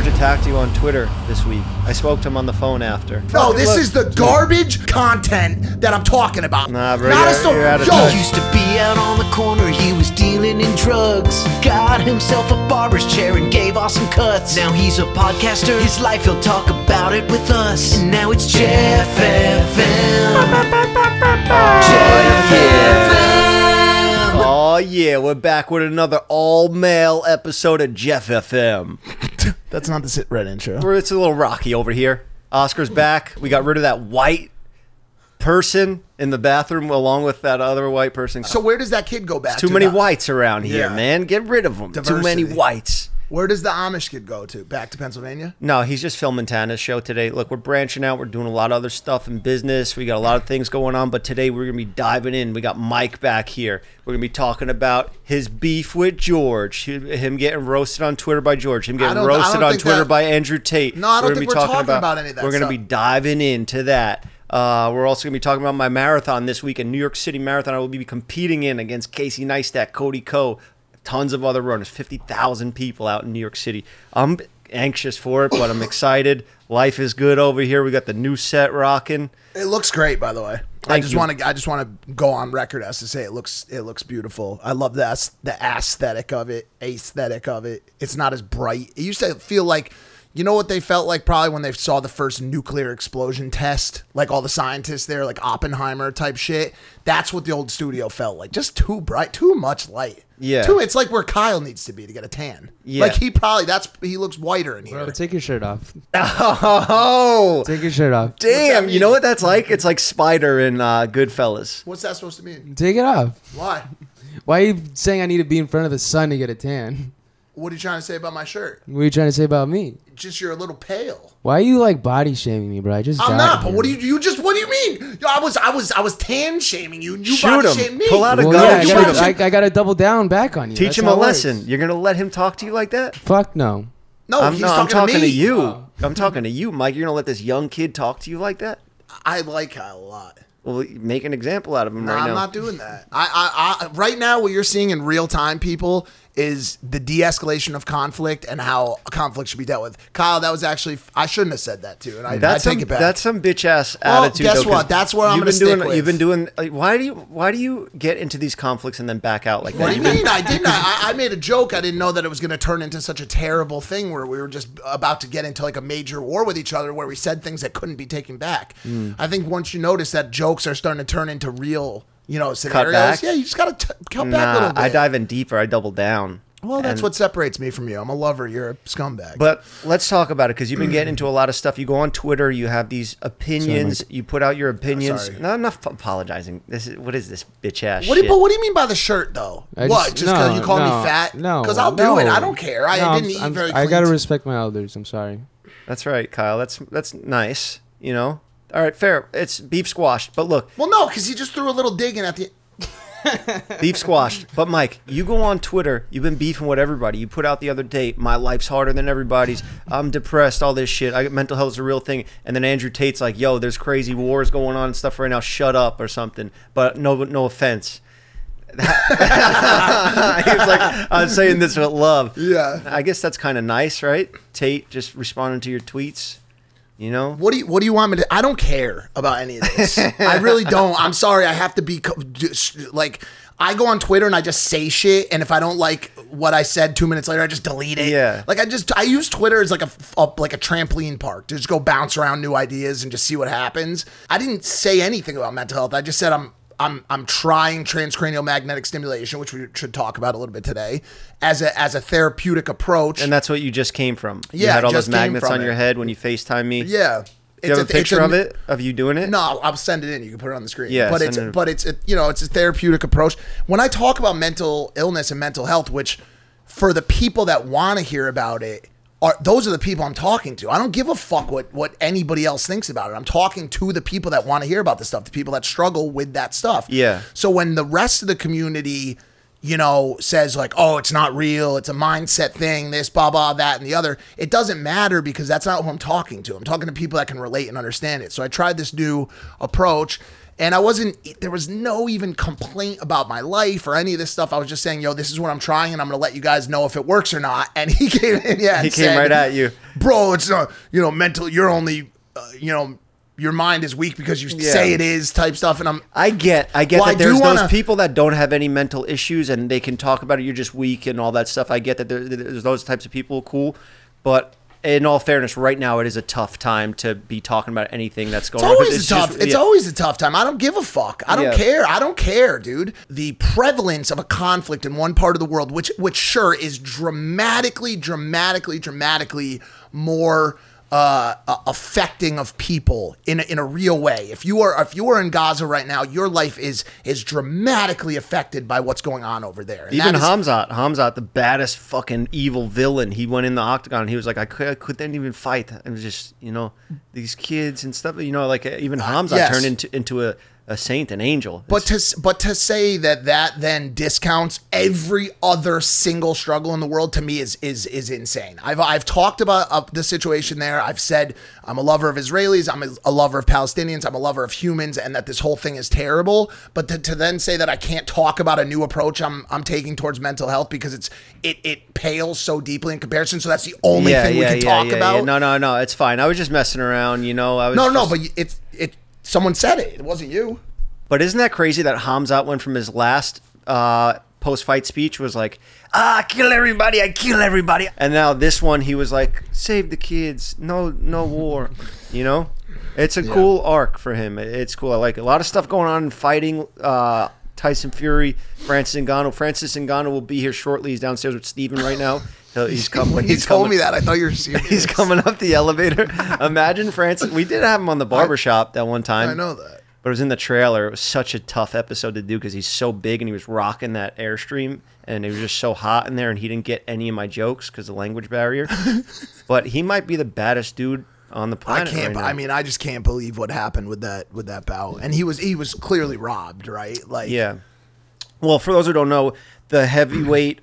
George attacked you on Twitter this week. I spoke to him on the phone after. No, this Look, is the garbage content that I'm talking about. Nah, bro, Not you're- a sto- you're out of Yo, touch. He used to be out on the corner, he was dealing in drugs. Got himself a barber's chair and gave awesome cuts. Now he's a podcaster, his life, he'll talk about it with us. And now it's Jeff FM. Jeff FM. Oh yeah, we're back with another all-male episode of Jeff FM. That's not the sit red intro. Where It's a little rocky over here. Oscar's back. We got rid of that white person in the bathroom along with that other white person. So where does that kid go back? Too to many now? whites around here, Yeah. man. Get rid of them. Too many Diversity. whites. Where does the Amish kid go to? Back to Pennsylvania? No, he's just filming Tana's show today. Look, we're branching out. We're doing a lot of other stuff in business. We got a lot of things going on, but today we're going to be diving in. We got Mike back here. We're going to be talking about his beef with George, him getting roasted on Twitter by George, him getting roasted on Twitter that- by Andrew Tate. No, I don't gonna think we're talking about any of that We're going to be diving into that. Uh, we're also going to be talking about my marathon this week in New York City Marathon. I will be competing in against Casey Neistat, Cody Ko, tons of other runners, 50,000 people out in New York City. I'm anxious for it, but I'm excited. Life is good over here. We got the new set rocking. It looks great, by the way. I just want to. I just want to go on record as to say it looks. It looks beautiful. I love the the aesthetic of it, aesthetic of it. It's not as bright. It used to feel like, you know what they felt like probably when they saw the first nuclear explosion test, like all the scientists there, like Oppenheimer type shit. That's what the old studio felt like. Just too bright, too much light. Yeah. Too. It's like where Kyle needs to be to get a tan. Yeah. Like he probably that's he looks whiter in here. Bro, take your shirt off. Oh, Take your shirt off. damn. You know what that's like? It's like Spider in uh, Goodfellas. What's that supposed to mean? Take it off. Why? Why are you saying I need to be in front of the sun to get a tan? What are you trying to say about my shirt? What are you trying to say about me? Just you're a little pale. Why are you like body shaming me, bro? I just I'm not. But what do you? You just. What do you mean? Yo, I was. I was. I was tan shaming you. You Shoot body him. shamed me. Pull out a Well, gun yeah, I shoot gotta, him. I, I gotta double down back on you. Teach That's him how a it lesson. works. You're gonna let him talk to you like that? Fuck no. no, I'm, he's no, talking, I'm talking to, to, me. you. Oh. I'm talking to you, Mike. You're gonna let this young kid talk to you like that? I like Kyle a lot. Well, make an example out of him No, right I'm now. not doing that. I, I, I, right now, what you're seeing in real time, people, is the de-escalation of conflict and how conflict should be dealt with. Kyle, that was actually I shouldn't have said that too, and I, I That's take some, it back. That's some bitch ass Well, attitude. guess though, what? That's what I'm you've gonna been doing. stick with. You've been doing. Like, why do you? Why do you get into these conflicts and then back out like that? What do you mean? I didn't. I, I made a joke. I didn't know that it was going to turn into such a terrible thing where we were just about to get into like a major war with each other where we said things that couldn't be taken back. Hmm. I think once you notice that jokes are starting to turn into real, you know, scenarios, back? yeah, you just got to cut back a little bit. I dive in deeper. I double down. well, that's And- what separates me from you. I'm a lover. You're a scumbag. But let's talk about it because you've been getting into a lot of stuff. You go on Twitter, you have these opinions, you put out your uh, opinions. sorry. no, enough apologizing. This is what is this bitch ass what do, you, but what do you mean by the shirt, though? I what? Just because no, you call no, me fat? No, because I'll no. do it. I don't care. I No, I'm- didn't eat I'm- very. I gotta t- respect my elders. I'm sorry. That's right, Kyle. That's that's nice. You know. All right, fair. It's beef squashed. But look, Well, no, because he just threw a little dig in at the. beef squashed. But Mike, you go on Twitter. You've been beefing with everybody. You put out the other day, my life's harder than everybody's. I'm depressed. All this shit. I mental health is a real thing. And then Andrew Tate's like, "Yo, there's crazy wars going on and stuff right now. Shut up or something." But no, no offense. he was like, "I'm saying this with love." Yeah. I guess that's kind of nice, right? Tate just responding to your tweets. You know. What do you What do you want me to? I don't care about any of this. I really don't. I'm sorry. I have to be co- just, like. I go on Twitter and I just say shit, and if I don't like what I said two minutes later, I just delete it. Yeah. Like I just I use Twitter as like a, a like a trampoline park to just go bounce around new ideas and just see what happens. I didn't say anything about mental health. I just said I'm I'm I'm trying transcranial magnetic stimulation, which we should talk about a little bit today, as a as a therapeutic approach. And that's what you just came from. you Yeah, had all just those magnets on your head when you FaceTime me. yeah. Do you have a, it's picture a- of it of you doing it? No, I'll, send it in. You can put it on the screen. Yeah, but it's it. but it's it, you know it's a therapeutic approach. When I talk about mental illness and mental health, which for the people that want to hear about it, are those are the people I'm talking to. I don't give a fuck what what anybody else thinks about it. I'm talking to the people that want to hear about this stuff, the people that struggle with that stuff. Yeah. So when the rest of the community you know, says like, oh, it's not real, it's a mindset thing, this, blah, blah, that, and the other. It doesn't matter because that's not who I'm talking to. I'm talking to people that can relate and understand it. So I tried this new approach. And I wasn't, there was no even complaint about my life or any of this stuff. I was just saying, yo, this is what I'm trying, and I'm going to let you guys know if it works or not. And he came in, yeah. He came said, right at you. bro, it's uh, you know mental. You're only uh, you know your mind is weak because you Yeah. say it is type stuff, and I'm I get, I get Well, that do there's wanna- those people that don't have any mental issues and they can talk about it. You're just weak and all that stuff. I get that there, there's those types of people. Cool, but in all fairness, right now it is a tough time to be talking about anything that's going It's on. 'cause always a tough. just- it's yeah. always a tough time. I don't give a fuck. I don't Yeah. care. I don't care, dude. The prevalence of a conflict in one part of the world, which which sure is dramatically, dramatically, dramatically more uh, uh, affecting of people in a, in a real way. If you are if you are in Gaza right now, your life is is dramatically affected by what's going on over there. And Even is- Khamzat, Khamzat, the baddest fucking evil villain. He went in the octagon. and He was like, I, could, I couldn't even fight. It was just, you know, these kids and stuff. You know, like uh, even Khamzat yes. turned into into a, a saint, an angel. But to but to say that that then discounts every other single struggle in the world to me is is is insane. I've I've talked about uh, the situation there. I've said I'm a lover of Israelis. I'm a, a lover of Palestinians. I'm a lover of humans, and that this whole thing is terrible. But to, to then say that I can't talk about a new approach I'm I'm taking towards mental health because it's it it pales so deeply in comparison. So that's the only thing we can talk about. No, no, no. It's fine. I was just messing around. You know, I was no, no, just- but it's it. Someone said it. It wasn't you. But isn't that crazy that Khamzat went from his last uh, post-fight speech was like, "Ah, I kill everybody, I kill everybody," and now this one he was like, "Save the kids, no, no war," you know. It's a cool arc for him. It's cool. I like it. a lot of stuff going on in fighting. Uh, Tyson Fury, Francis Ngannou. Francis Ngannou will be here shortly. He's downstairs with Steven right now. He's coming. When you he's told coming- me that, I thought you were serious. He's coming up the elevator. Imagine Francis. We did have him on the barbershop that one time. I know that. But it was in the trailer. It was such a tough episode to do because he's so big and he was rocking that airstream and it was just so hot in there and he didn't get any of my jokes because the language barrier. but he might be the baddest dude on the planet. I can't. right. I mean, I just can't believe what happened with that with that bout. And he was he was clearly robbed, right? Like, yeah. Well, for those who don't know, the heavyweight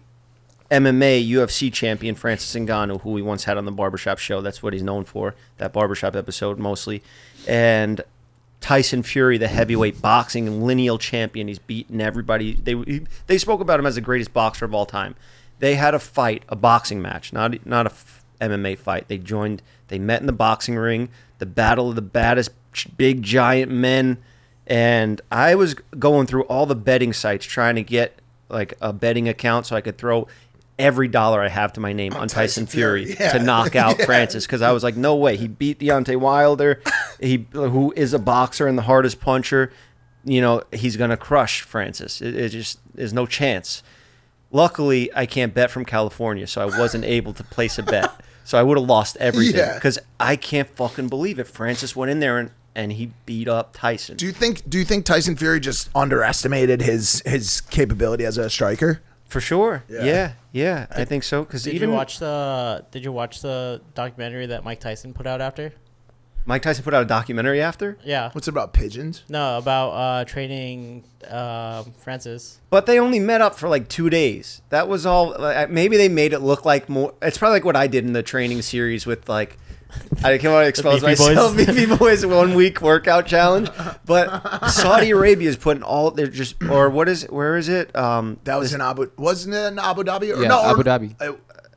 MMA UFC champion Francis Ngannou, who we once had on the barbershop show, that's what he's known for. That barbershop episode mostly, and Tyson Fury, the heavyweight boxing and lineal champion. He's beaten everybody. They they spoke about him as the greatest boxer of all time. They had a fight, a boxing match, not not a f- MMA fight. They joined. They met in the boxing ring. The battle of the baddest big giant men. And I was going through all the betting sites trying to get like a betting account so I could throw every dollar I have to my name on, Tyson, Tyson Fury, Fury, yeah. to knock out Yeah. Francis because I was like, no way. He beat Deontay Wilder, he who is a boxer and the hardest puncher. You know he's gonna crush Francis. It, it just there's no chance. Luckily, I can't bet from California, so I wasn't able to place a bet. So I would have lost everything Yeah. because I can't fucking believe it. Francis went in there and, and he beat up Tyson. Do you think Do you think Tyson Fury just underestimated his his capability as a striker? For sure. Yeah. Yeah, yeah, I think so. Because Did even you watch the Did you watch the documentary that Mike Tyson put out after? Mike Tyson put out a documentary after, Yeah. What's it about pigeons? No, about uh, training uh, Francis. but they only met up for like two days. That was all. like, Maybe they made it look like more. It's probably like what I did in the training series with like. I can't want to expose Beefy Boys? myself. Beefy Boys one week workout challenge, but Saudi Arabia is putting all. They're just or what is where is it? Um, That was in Abu. Wasn't it in Abu Dhabi? Or, Yeah, no, or- Abu Dhabi. uh,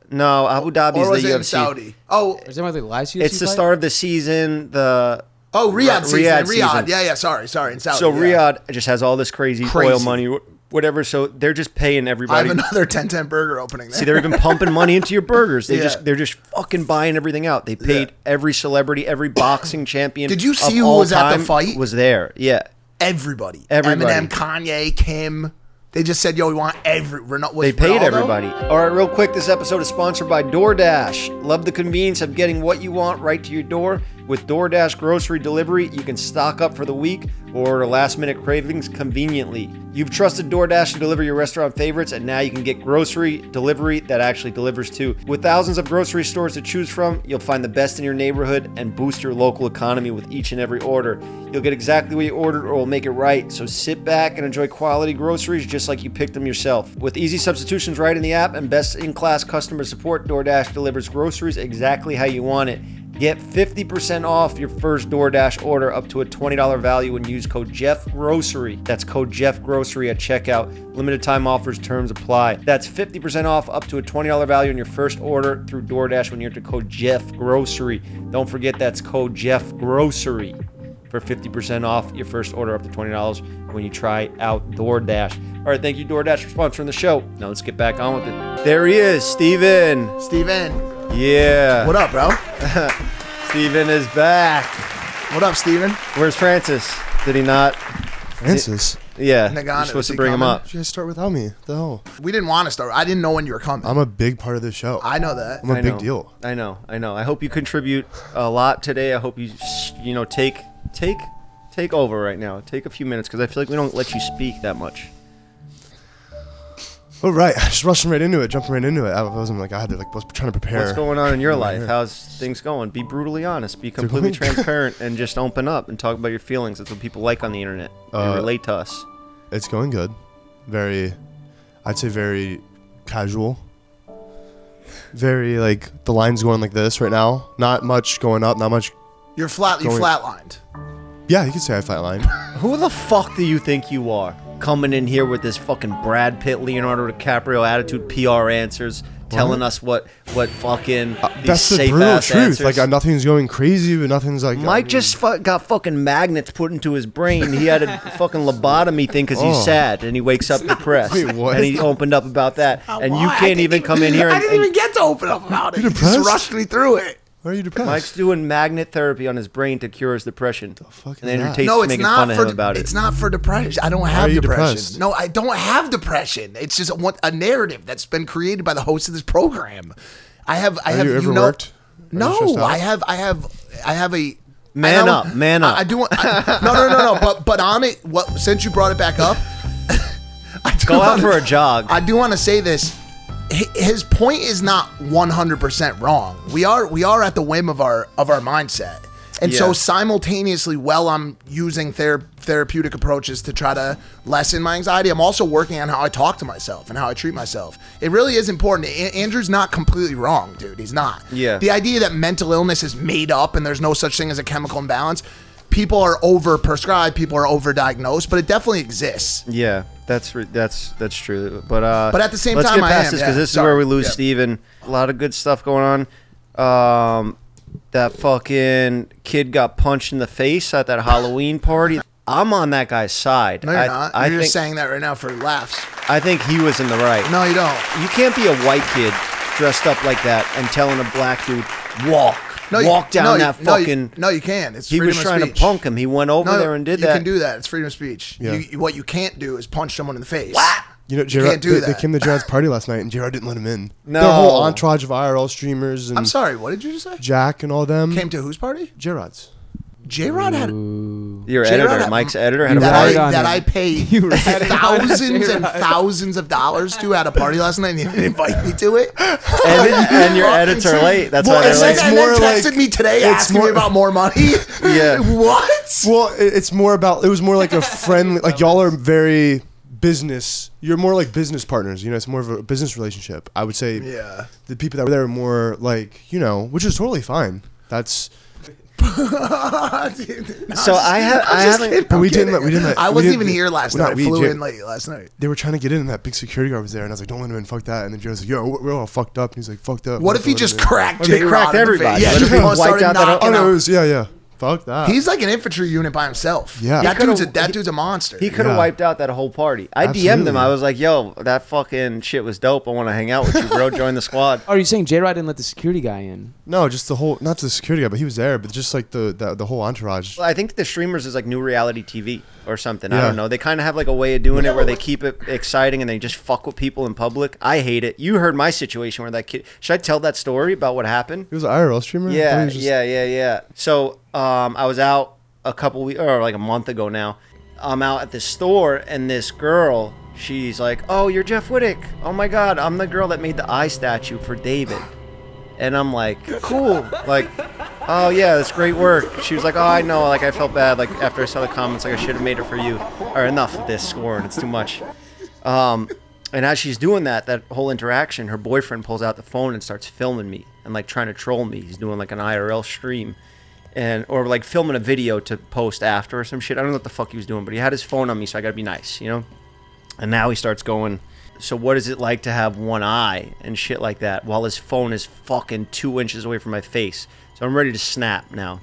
no Abu Dhabi or is was the it in UFC. Saudi? Oh, Is that like the last UFC It's the fight? start of the season. The oh, Riyadh season. Riyadh Riyadh. season. Yeah, yeah. Sorry, sorry. In Saudi. so yeah. Riyadh just has all this crazy, oil money, wh- whatever. So they're just paying everybody. I have another 10-10 burger opening there. See, they're even pumping money into your burgers. They Yeah. just they're just fucking buying everything out. They paid Yeah. every celebrity, every boxing champion. Did you of see who was at the fight? Was there? Yeah. everybody. Everybody. Eminem, Kanye, Kim. They just said, "Yo, we want every." Ronaldo, was They paid Ronaldo? everybody. All right, real quick. This episode is sponsored by DoorDash. Love the convenience of getting what you want right to your door. With DoorDash grocery delivery, you can stock up for the week or order last minute cravings conveniently. You've trusted DoorDash to deliver your restaurant favorites, and now you can get grocery delivery that actually delivers too. With thousands of grocery stores to choose from, you'll find the best in your neighborhood and boost your local economy with each and every order. You'll get exactly what you ordered or we'll make it right. So sit back and enjoy quality groceries just like you picked them yourself. With easy substitutions right in the app and best in class customer support, DoorDash delivers groceries exactly how you want it Get 50% off your first DoorDash order up to a $20 value and use code Jeff Grocery. That's code Jeff Grocery at checkout. Limited time offers, terms apply. That's 50% off up to a $20 value on your first order through DoorDash when you enter code Jeff Grocery. Don't forget that's code Jeff Grocery for 50% off your first order up to $20 when you try out DoorDash. All right, thank you, DoorDash, for sponsoring the show. Now let's get back on with it. There he is, Steven. Steven. Yeah. What up, bro? Steven is back. What up, Steven? Where's Francis? Did he not? Francis, Yeah. Ngannou, You're supposed to he bring him up. you guys start without me. The hell? We didn't want to start. I didn't know when you were coming. I'm a big part of the show. I know that. I'm a I big know. deal. I know. I know. I hope you contribute a lot today. I hope you, you know, take take take over right now. Take a few minutes because I feel like we don't let you speak that much. Oh right, I just rushing right into it, jumping right into it. I wasn't like I had to like was trying to prepare. What's going on in your life? How's things going? Be brutally honest. Be completely transparent and just open up and talk about your feelings. That's what people like on the internet. They Uh, relate to us. It's going good. Very, I'd say very casual. Very like the line's going like this right now. Not much going up. Not much. You're flat. You Going- flatlined. Yeah, you could say I flatline. Who the fuck do you think you are? Coming in here with this fucking Brad Pitt, Leonardo DiCaprio attitude, PR answers, telling us what what fucking these Uh, That's the safe brutal ass truth. answers. Like uh, nothing's going crazy, but nothing's like. Mike just fu- got fucking magnets put into his brain. He had a fucking lobotomy thing because he's Oh. sad and he wakes up depressed. Wait, what? And he opened up about that. and you Why? I can't even come in here I and, didn't even get to open up about it. You're You just rushed me through it. Why are you depressed? Mike's doing magnet therapy on his brain to cure his depression. The fuck is and Andrew that? Tate's no, it's making not fun of for him about it. it's not for depression. I don't have are you depression. depressed? No, I don't have depression. It's just a, a narrative that's been created by the host of this program. I have. I Have have. you ever know, worked? Are stressed No, out? I have. I have. I have a. Man I up, don't- man I- up. I, do want. I, no, no, no, no. But but on it. What since you brought it back up? I do Go out wanna- for a jog. I do want to say this. Hi- His point is not 100% wrong. We are we are at the whim of our of our mindset. And Yeah. so simultaneously while I'm using ther- therapeutic approaches to try to lessen my anxiety, I'm also working on how I talk to myself and how I treat myself. It really is important. A- Andrew's not completely wrong, dude. He's not. Yeah. The idea that mental illness is made up and there's no such thing as a chemical imbalance, people are over prescribed, people are overdiagnosed, but it definitely exists. Yeah, that's re- that's that's true. But uh, But at the same let's time, get I past am, this because yeah, this is sorry, where we lose yeah. Steven. A lot of good stuff going on. Um, that fucking kid got punched in the face at that Halloween party. I'm on that guy's side. No, you're I, not. I you're think just saying that right now for laughs. I think he was in the right. No, you don't. You can't be a white kid dressed up like that and telling a black dude walk, No, you- walk down no, you- that no, you- fucking. No, you, can. It's he freedom was of trying speech. to punk him. He went over No, there and did that. you can do that. It's freedom of speech. Yeah. You, what you can't do is punch someone in the face. You know, You Gerard, can't do they, that. they came to Gerard's party last night, and Gerard didn't let him in. No. the whole entourage of IRL streamers and I'm sorry. What did you just say? Jack and all them. Came to whose party? Gerard's. J Rod had Your J-Rod editor, had- Mike's editor, had a that ratted I, on that him. I paid thousands and thousands of dollars to at a party last night, and he didn't invite me to it. and, and your edits are late. That's well, why and they're late. it's and then more texted like- me today it's asking more- me about more money. Yeah. what? Well, it, it's more about. It was more like a friendly. Like y'all are very business. You're more like business partners. You know, it's more of a business relationship. I would say. Yeah. The people that were there are more like you know, which is totally fine. That's. So I have, I just haven't. But we I'm didn't let- we didn't let- I we wasn't didn't- even here last night. not I we, flew Jay- in late last night. They were trying to get in, and that big security guard was there, and I was like, "Don't let him in, fuck that." And then Joe was like, "Yo, we're all fucked up." And he's like, "Fucked up." What We're if he just him in." cracked Or they cracked Rod everybody. Yeah, What just if he wiped out that- Oh no, it was yeah, yeah. Fuck that. He's like an infantry unit by himself. Yeah. that dude's a could've- that dude's a monster. He could have Yeah. wiped out that whole party. I DM'd him. I was like, "Yo, that fucking shit was dope. I want to hang out with you, bro. Join the squad." Are you saying J Rod didn't let the security guy in? no, just the whole, not the security guy, but he was there, but just like the the, the whole entourage. I think the streamers is like new reality TV or something. I don't know. They kind of have like a way of doing it where they keep it exciting and they just fuck with people in public. I hate it. You heard my situation where that kid. Should I tell that story about what happened? He was an IRL streamer. Yeah, just- yeah, yeah, yeah. So um, I was out a couple weeks or like a month ago now. I'm out at the store and this girl, she's like, "Oh, you're Jeff Wittek. Oh my God, I'm the girl that made the eye statue for David." And I'm like, "Cool." Like, "Oh yeah, that's great work." She was like, "Oh, I know. Like I felt bad. Like after I saw the comments, like I should have made it for you." Or enough of this scorn. It's too much. Um, And as she's doing that, that whole interaction, her boyfriend pulls out the phone and starts filming me and like trying to troll me. He's doing like an IRL stream and or like filming a video to post after or some shit. I don't know what the fuck he was doing, but he had his phone on me, so I gotta be nice, you know? And now he starts going, So what is it like to have one eye and shit like that while his phone is fucking two inches away from my face? So I'm ready to snap now.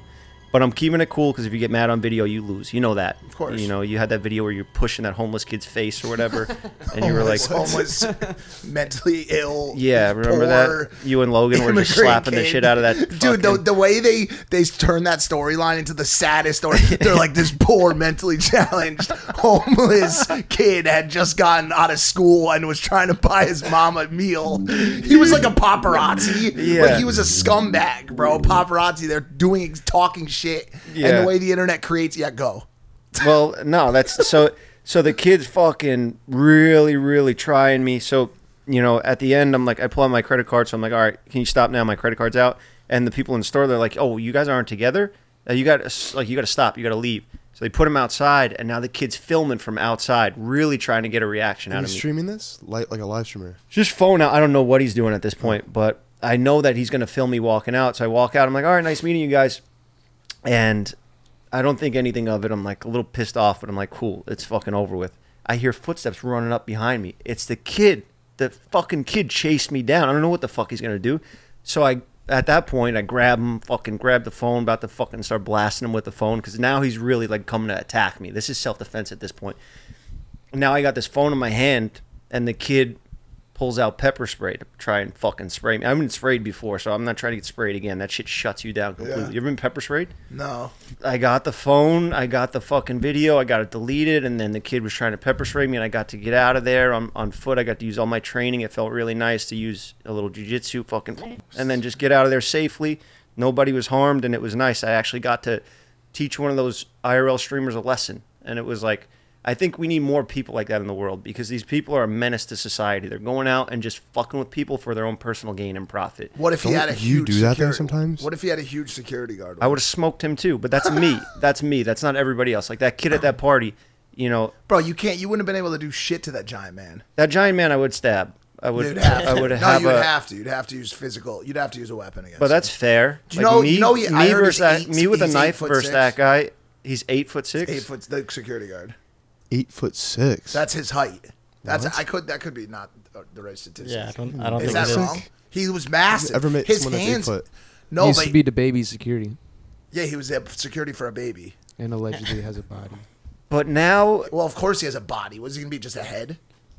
But I'm keeping it cool because if you get mad on video, you lose. You know that. Of course. You know, you had that video where you're pushing that homeless kid's face or whatever, and you were like, homeless, mentally ill. Yeah, remember that? You and Logan were just slapping the shit out of that. Dude, the, the way they they turn that storyline into the saddest story, they're like this poor, mentally challenged, homeless kid had just gotten out of school and was trying to buy his mom a meal. He was like a paparazzi. Yeah. Like he was a scumbag, bro. Paparazzi. They're doing talking shit. And Yeah. the way the internet creates, yeah, go. well, no, that's so. So the kid's fucking really, really trying me. So you know, at the end, I'm like, I pull out my credit card. So I'm like, all right, can you stop now? My credit card's out. And the people in the store, they're like, oh, you guys aren't together. Uh, you got like, you got to stop. You got to leave. So they put him outside, and now the kid's filming from outside, really trying to get a reaction out Are you of me. streaming this like like a live streamer? just phone out. I don't know what he's doing at this point, but I know that he's going to film me walking out. So I walk out. I'm like, all right, nice meeting you guys. And I don't think anything of it. I'm like a little pissed off, but I'm like, cool, it's fucking over with. I hear footsteps running up behind me. It's the kid. The fucking kid chased me down. I don't know what the fuck he's to do. So I, at that point, I grab him, fucking grab the phone, about to fucking start blasting him with the phone because now he's really like coming to attack me. This is self defense at this point now I got this phone in my hand, and the kid pulls out pepper spray to try and fucking spray me. I've been sprayed before, so I'm not trying to get sprayed again. That shit shuts you down completely. Yeah. You ever been pepper sprayed? No. I got the phone, I got the fucking video, I got it deleted, and then the kid was trying to pepper spray me, and I got to get out of there on, on foot. I got to use all my training. It felt really nice to use a little jujitsu, fucking, and then just get out of there safely. Nobody was harmed, and it was nice. I actually got to teach one of those IRL streamers a lesson, and it was like, I think we need more people like that in the world because these people are a menace to society. They're going out and just fucking with people for their own personal gain and profit. What if he Don't had a you huge do that though security- sometimes? What if he had a huge security guard? I would have smoked him too, but that's me. That's me. That's not everybody else. Like that kid at that party, you know, Bro, you can't. You wouldn't have been able to do shit to that giant man. that giant man I would stab. I would. You'd have to. I would no, have you'd a. have to. You'd have to use physical. You'd have to use a weapon against. But that's fair. Do you know- you know he- I me heard versus he's that, eight- me with a he's eight knife foot versus six. that guy. He's eight foot six. eight foot the security guard. Eight foot six. That's his height. That's What? I could that could be not the right statistic. Yeah, I don't. I hmm. don't Is think that it is. wrong? He was massive. ever met his someone that's eight hands. foot? No, he used but to be the baby security yeah, he was a security for a baby. and allegedly has a body. But now, Well, of course he has a body. Was he gonna be just a head?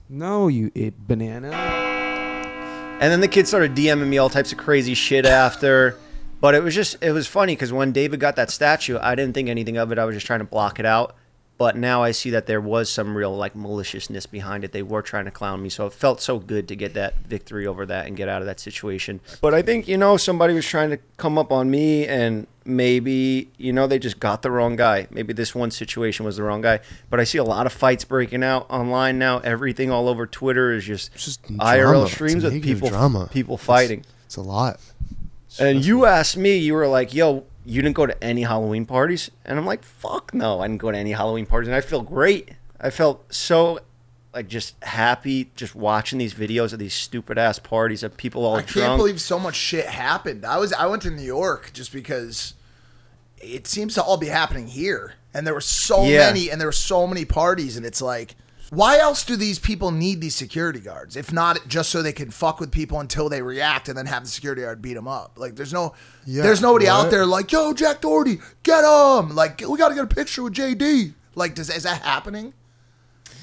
No, you it banana. and then the kid started DMing me all types of crazy shit after. But it was just, it was funny because when David got that statue, I didn't think anything of it. I was just trying to block it out. But now I see that there was some real like maliciousness behind it. They were trying to clown me, so it felt so good to get that victory over that and get out of that situation. But I think you know somebody was trying to come up on me, and maybe you know they just got the wrong guy. Maybe this one situation was the wrong guy. But I see a lot of fights breaking out online now. Everything all over Twitter is just, It's just IRL. Streams with negative people drama. people It's- fighting. It's, a lot. And you asked me, you were like, "Yo, you didn't go to any Halloween parties?" And I'm like, "Fuck no, I didn't go to any Halloween parties." And I feel great. I felt so like just happy just watching these videos of these stupid ass parties of people all I can't believe so much shit happened. I was I went to New York just because it seems to all be happening here, and there were so Yeah. many, and there were so many parties, and it's like. Why else do these people need these security guards? If not just so they can fuck with people until they react and then have the security guard beat them up. Like there's no Yeah, there's nobody out there like, "Yo, Jack Doherty, get him." Like we got to get a picture with JD. Like does is that happening?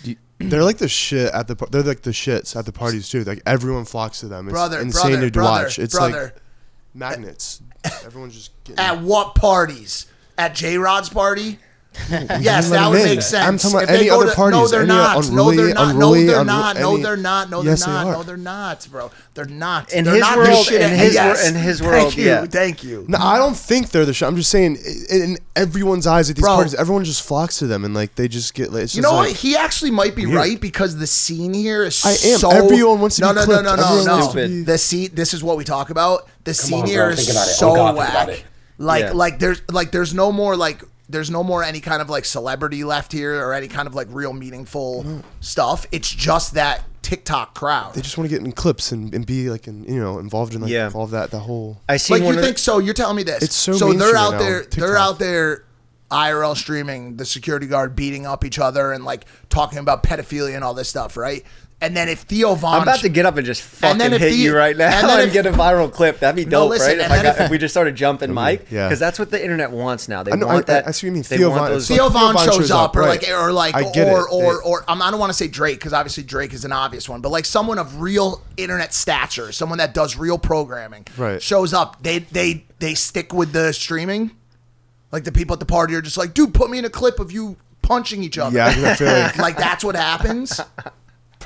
They're like the shit at the. par- They're like the shits at the parties too. Like everyone flocks to them. It's Brother, insane brother, to brother, watch. It's brother. like magnets. Everyone's just getting. At what parties? At J Rod's party? yes, that would make sense. I'm talking about If they any go other to- parties, No, they're any not. no, they're not. unruly, no, they're unru- not. No, they're not. No, Yes, they're they not. are. No, they're not, bro. They're not. In they're his not the world- shit- in his wor- yes. in his Thank world, you. yeah. Thank you. No, I don't think they're the shit. I'm just saying, i- in everyone's eyes at these Bro. parties, everyone just flocks to them, and like they just get. Like, it's You know like, what? He actually might be Weird. right because the scene here is I am. so. Everyone wants to no, be no, clipped. no, no, no, Everyone no. wants to be- The scene. This is what we talk about. The scene on, here bro. is Think about it. Oh, so Oh, God, think about whack. Like, like there's like there's no more like there's no more any kind of like celebrity left here or any kind of like real meaningful stuff. It's just that TikTok crowd. They just want to get in clips and, and be like, in, you know, involved in like Yeah. all of that. The whole. I see. like you of the- think so? You're telling me this? It's so so they're out right now, there. They're out there. IRL streaming, the security guard beating up each other and like talking about pedophilia and all this stuff, right? And then if Theo Von, I'm about to get up and just fucking And then if hit the- you right now and and, then if- get a viral clip. That'd be No, dope, listen, right? If, and I then got, if- if we just started jumping Mike, yeah. because that's what the internet wants now. They I know, want I- that. I see what you mean. They Theo want Von- those. Theo Theo Vaughn Von shows, shows up, up, or right. like, or like, I get or it. or They- or I'm, I don't want to say Drake because obviously Drake is an obvious one, but like someone of real internet stature, someone that does real programming, Right. shows up. They they they stick with the streaming. Like the people at the party are just like, dude, put me in a clip of you punching each other. Yeah, 'cause I feel like like that's what happens.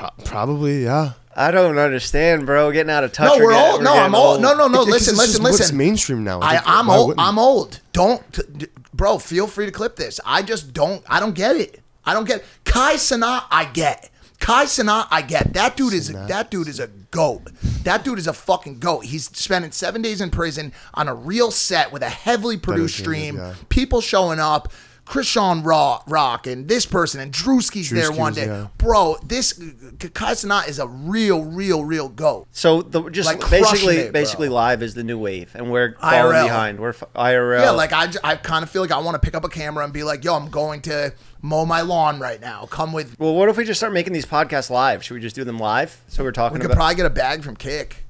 pro- probably yeah. I don't understand, bro. Getting out of touch. No, or we're getting- old. we're No, I'm old. No, no, no. It- it's listen, just listen, what's listen. mainstream now. I, I'm why old. wouldn't- I'm old. Don't, t- d- bro. Feel free to clip this. I just don't. I don't get it. I don't get Kai Cenat. I get Kai Cenat. I get that dude is that dude is a goat. That dude is a fucking goat. He's spending seven days in prison on a real set with a heavily produced stream. yeah. People showing up. Krishan Rock, Rock and this person and Drewski's there one day. yeah. Bro, this Kai Cenat is a real, real, real goat. So the just Like, basically, it, basically live is the new wave, and we're falling IRL. behind. We're f- IRL. Yeah, like I, I kind of feel like I want to pick up a camera and be like, yo, I'm going to mow my lawn right now. Come with. Well, what if we just start making these podcasts live? Should we just do them live? So we're talking We could about. probably get a bag from Kick.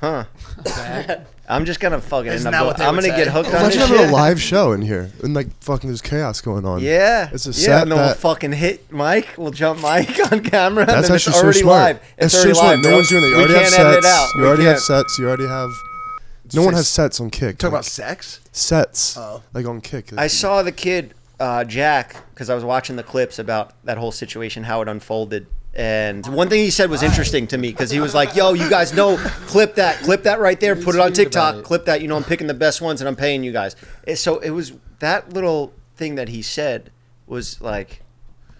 huh? I'm just gonna fucking end Isn't up. that what they I'm would gonna say? get hooked on Imagine this having shit. a live show in here and like fucking there's chaos going on. Yeah, It's a yeah, set and then we'll that- fucking hit Mike. We'll jump Mike on camera. That's and then it's actually so already smart. live. It's, so already smart. live. No bro. one's doing it. You we already have can't edit it sets. out. You We already have can't. sets. You already have. No one has sets on Kick. Talk like, about sex. sets. Oh. Like on Kick. I saw the kid uh, Jack because I was watching the clips about that whole situation, how it unfolded. And one thing he said was interesting to me because he was like, "Yo, you guys know, clip that, clip that right there, put it on TikTok, it. clip that. You know, I'm picking the best ones and I'm paying you guys." And so it was that little thing that he said was like,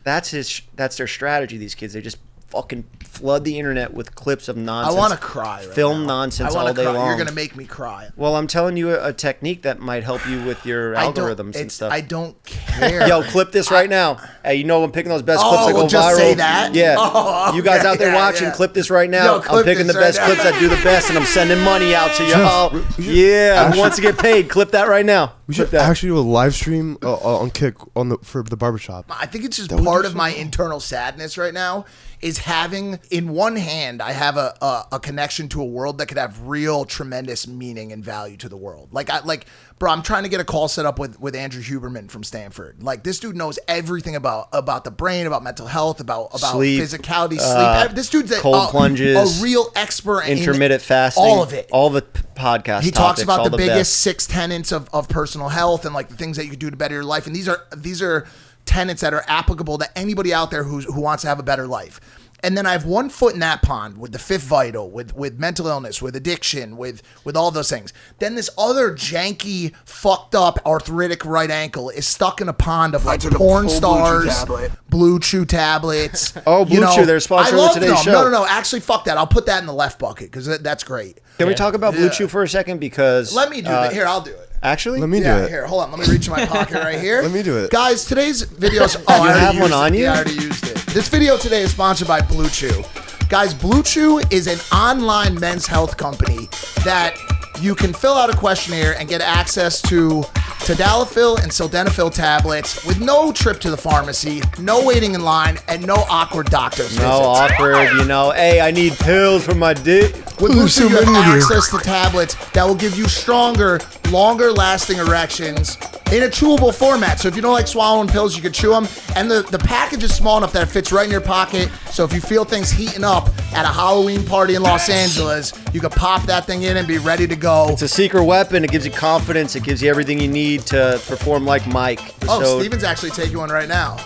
"That's his, that's their strategy. These kids, they just fucking flood the internet with clips of nonsense. I want to cry. Right film now. nonsense I all day cry. long. You're gonna make me cry. Well, I'm telling you a, a technique that might help you with your algorithms and stuff. I don't care. Yo, clip this right now. Hey, you know I'm picking those best Oh, clips that we'll go just viral. say that? Yeah. Oh, You guys out there yeah, watching, yeah. clip this right now. Yo, I'm picking the this best right clips that do the best, and I'm sending money out to y'all. we Yeah, who actually- wants to get paid? Clip that right now. We should actually do a live stream uh, uh, on Kick on the for the barbershop. I think it's just That part of so my cool. internal sadness right now is having in one hand I have a, a a connection to a world that could have real tremendous meaning and value to the world. Like I like bro, I'm trying to get a call set up with with Andrew Huberman from Stanford. Like this dude knows everything about about the brain, about mental health, about about Sleep, physicality, sleep. uh, Ev- this dude's a, cold a- plunges, a real expert in Intermittent fasting. all of it. All the podcast he talks topics, about all the, the biggest best. six tenets of, of personal health and like the things that you can do to better your life and these are these are tenets that are applicable to anybody out there who's, who wants to have a better life and then I have one foot in that pond with the fifth vital, with with mental illness, with addiction, with with all those things. Then this other janky, fucked up, arthritic right ankle is stuck in a pond of like porn full Blue Chew stars. Blue Chew tablets. Oh, Blue you know, Chew, they're sponsoring I the Today them. Show. No, no, no. Actually, fuck that. I'll put that in the left bucket because that's great. Can we talk about Blue Yeah. Chew for a second? Because Let me do uh, that. Here, I'll do it. Actually, Let me do it. here, hold on. Let me reach my pocket right here. Let me do it. Guys, today's videos. Oh, I You already have one on it. you? Yeah, I already used it. This video today is sponsored by Blue Chew. Guys, Blue Chew is an online men's health company that you can fill out a questionnaire and get access to tadalafil and sildenafil tablets with no trip to the pharmacy, no waiting in line, and no awkward doctor's no visits. awkward. You know, hey, I need pills for my dick. With Ooh, Blue so you have many of you. access to tablets that will give you stronger, longer lasting erections in a chewable format. So if you don't like swallowing pills, you can chew them. And the, the package is small enough that it fits right in your pocket. So if you feel things heating up at a Halloween party in Los Angeles, you can pop that thing in and be ready to go. It's a secret weapon. It gives you confidence. It gives you everything you need to perform like Mike. Oh, so Steven's actually taking one right now.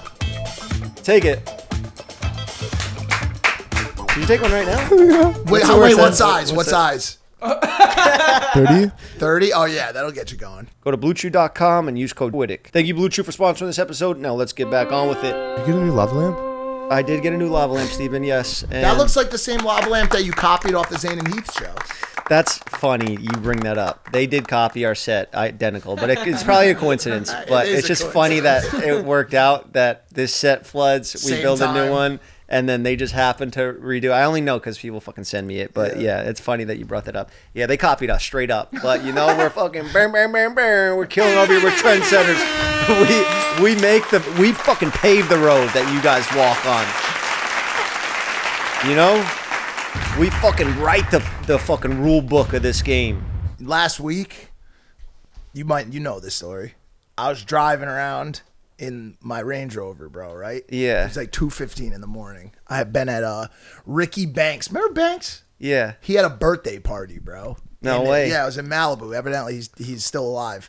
take it. Did you take one right now? Wait, What's how, the wait what size? What What's size? Thirty. 30? Oh, yeah, that'll get you going. Go to bluechew.com and use code WITTEK. Thank you, Blue Chew, for sponsoring this episode. Now let's get back on with it. You get a new lava lamp? I did get a new lava lamp, Stephen, yes. And That looks like the same lava lamp that you copied off the Zane and Heath show. That's funny. You bring that up. They did copy our set identical, but it, it's probably a coincidence. But is it's a just funny that it worked out that this set floods. We Same build a new time. one, and then they just happen to redo. I only know because people fucking send me it. But yeah. it's funny that you brought that up. Yeah, they copied us straight up. But you know, we're fucking bam, bam, bam, bam. We're killing over here. We're trendsetters. we we make the we fucking pave the road that you guys walk on. You know, we fucking write the the fucking rule book of this game. last week, you might you know this story. I was driving around in my Range Rover, bro. Right? Yeah. It's like two fifteen in the morning. I had been at uh Ricky Banks. Remember Banks? Yeah. He had a birthday party, bro. No And it- way. yeah, it was in Malibu. Evidently, he's he's still alive.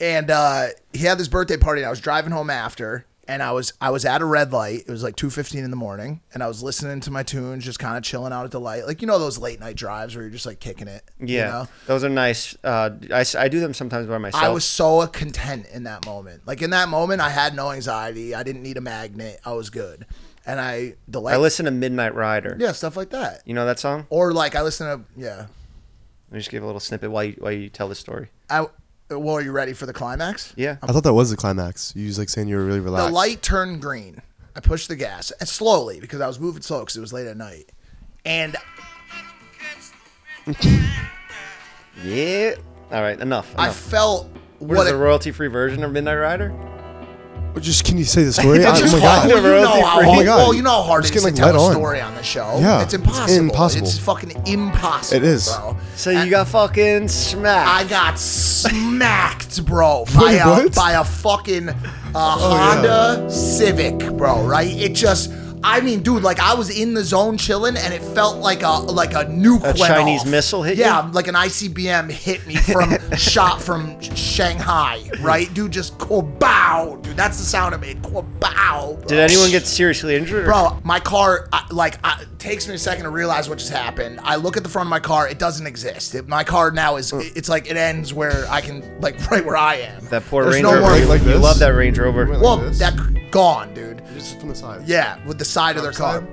And uh, he had this birthday party. And I was driving home after, and I was I was at a red light. It was like two fifteen in the morning, and I was listening to my tunes, just kind of chilling out at the light, like you know those late night drives where you're just like kicking it. you Yeah. know? Those are nice. Uh, I, I do them sometimes by myself. I was so content in that moment. Like in that moment, I had no anxiety. I didn't need a magnet. I was good, and I the light. I listen to Midnight Rider. yeah, stuff like that. You know that song? Or like I listen to yeah. Let me just give a little snippet while you, while you tell the story. I well, are you ready for the climax? Yeah. I thought that was the climax. You was like saying you were really relaxed. The light turned green. I pushed the gas and slowly because I was moving slow because it was late at night, and Yeah. All right. Enough. I enough. felt what what is it, the royalty-free version of Midnight Rider? Just can you say the story? It's oh just my fun. god. Well, you know how. Oh my God. well, you know how hard Just it is getting, to like, tell a led on. story on the show. Yeah, it's it's impossible. impossible. It's fucking impossible. It is. bro. So you got fucking smacked. I got smacked, bro, by a What? Oh, by a fucking uh, Honda Civic, bro. Right? It just. I mean, dude, like I was in the zone chilling, and it felt like a like a nuke. A went Chinese off. missile hit Yeah, you? like an ICBM hit me from shot from Shanghai. Right, dude, just bow, dude. That's the sound it made. Bow. Bro. Did anyone get seriously injured? or- Bro, my car, I, like, I, it takes me a second to realize what just happened. I look at the front of my car; it doesn't exist. It, my car now is, uh. it's like it ends where I can, like, right where I am. That poor There's Range no Rover. more- Like- like you love that Range Rover. Like well, this? that gone, dude. Just from the side. Yeah, with the side of their car.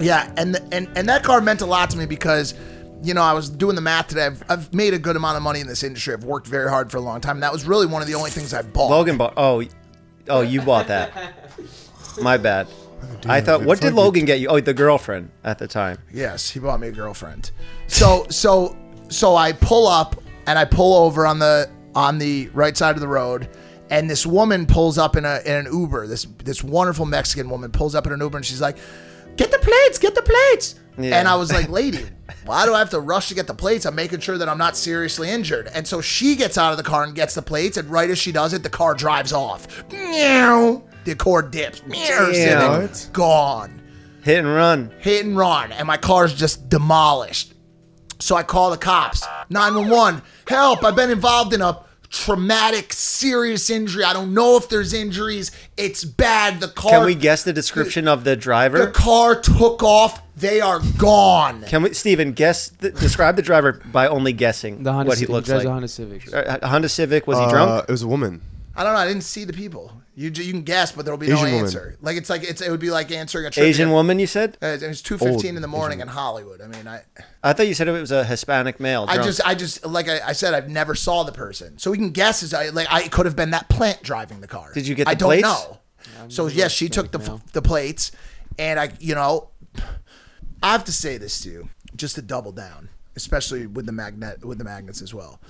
Yeah, and the, and and that car meant a lot to me because. You know, I was doing the math today. I've, I've made a good amount of money in this industry. I've worked very hard for a long time. And that was really one of the only things I bought. Logan bought. Oh, oh, you bought that. My bad. I thought. What did fuck you. Logan get you? Oh, the girlfriend at the time. Yes, he bought me a girlfriend. So so so I pull up and I pull over on the on the right side of the road, and this woman pulls up in a in an Uber. This this wonderful Mexican woman pulls up in an Uber and she's like, "Get the plates, get the plates." Yeah. And I was like, "Lady, why do I have to rush to get the plates? I'm making sure that I'm not seriously injured." And so she gets out of the car and gets the plates, and right as she does it, the car drives off. Meow. The cord dips. Meow. Civic, Gone Hit and run. hit and run, and my car's just demolished. So I call the cops. 911, help, I've been involved in a traumatic, serious injury. I don't know if there's injuries. It's bad. The car Can we guess the description of the driver? the car took off. They are gone. Can we, Steven, guess? The, describe the driver by only guessing The Honda what he looks drives like. a Honda Civic. Uh, a Honda Civic. Was he Uh, drunk? It was a woman. I don't know. I didn't see the people. You you can guess, but there'll be no Asian woman. answer. Like it's like it's it would be like answering a trivia. Asian woman. You said. Uh, It was two fifteen in the morning in Hollywood. I mean, I I thought you said it was a Hispanic male. I drunk. just, I just, like I, I said, I've never saw the person, so we can guess. Is I like I could have been that plant driving the car. Did you get I the don't plates? know. So yes, she took the Hispanic the plates, and I, you know, I have to say this to you, just to double down, especially with the magnet with the magnets as well.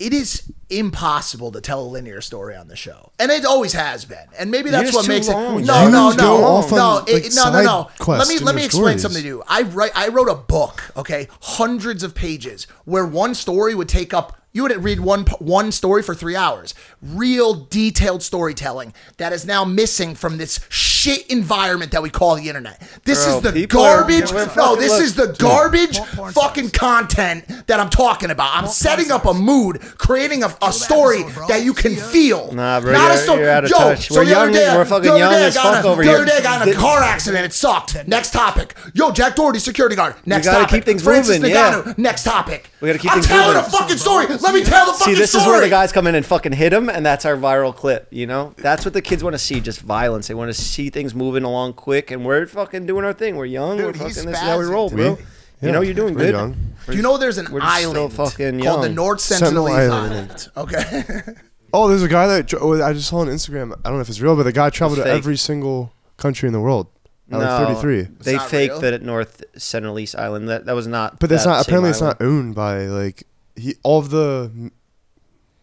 It is impossible to tell a linear story on the show, and it always has been. And maybe that's what makes long. it. No, You no, no, no, like, it- no, no, no. Let me let me explain stories. something to you. I write. I wrote a book. Okay, hundreds of pages where one story would take up. You would read one one story for three hours. Real detailed storytelling that is now missing from this shit environment that we call the internet. This Bro, is the people garbage. we're no, this look. is the garbage fucking content that I'm talking about. I'm setting up a mood, creating a, a story that you can feel. Nah, bro, Not you're- a story. you're out of Yo, touch. so We're the other young- day- we're fucking the other young day I as got fuck in a- over the here. other day I got in a car accident. It sucked. Next topic. Yo, Jack Doherty, security guard. Next gotta topic. keep things Francis moving, Ngannou. yeah. Next topic. We gotta keep I'm things telling a fucking story. Let me tell the fucking See, this is where the guys come in and fucking hit him, and that's our viral clip. You know, that's what the kids want to see, just violence. They want to see things moving along quick, and we're fucking doing our thing. We're young. Dude, we're fucking. This is how we roll, today. bro. You know, you're doing Pretty good. young. Do you know there's an We're just still island fucking called the. North Sentinel Sentinelese Island. Island? Okay. Oh, there's a guy that dr- oh, I just saw on Instagram. I don't know if it's real, but the guy traveled to fake. every single country in the world. At No. like 33. They not faked real? that at North Sentinelese Island. That that was not. But that's that not. same Apparently, it's island. not owned by like he. All of the.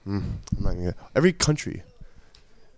Hmm, I'm not gonna, every country.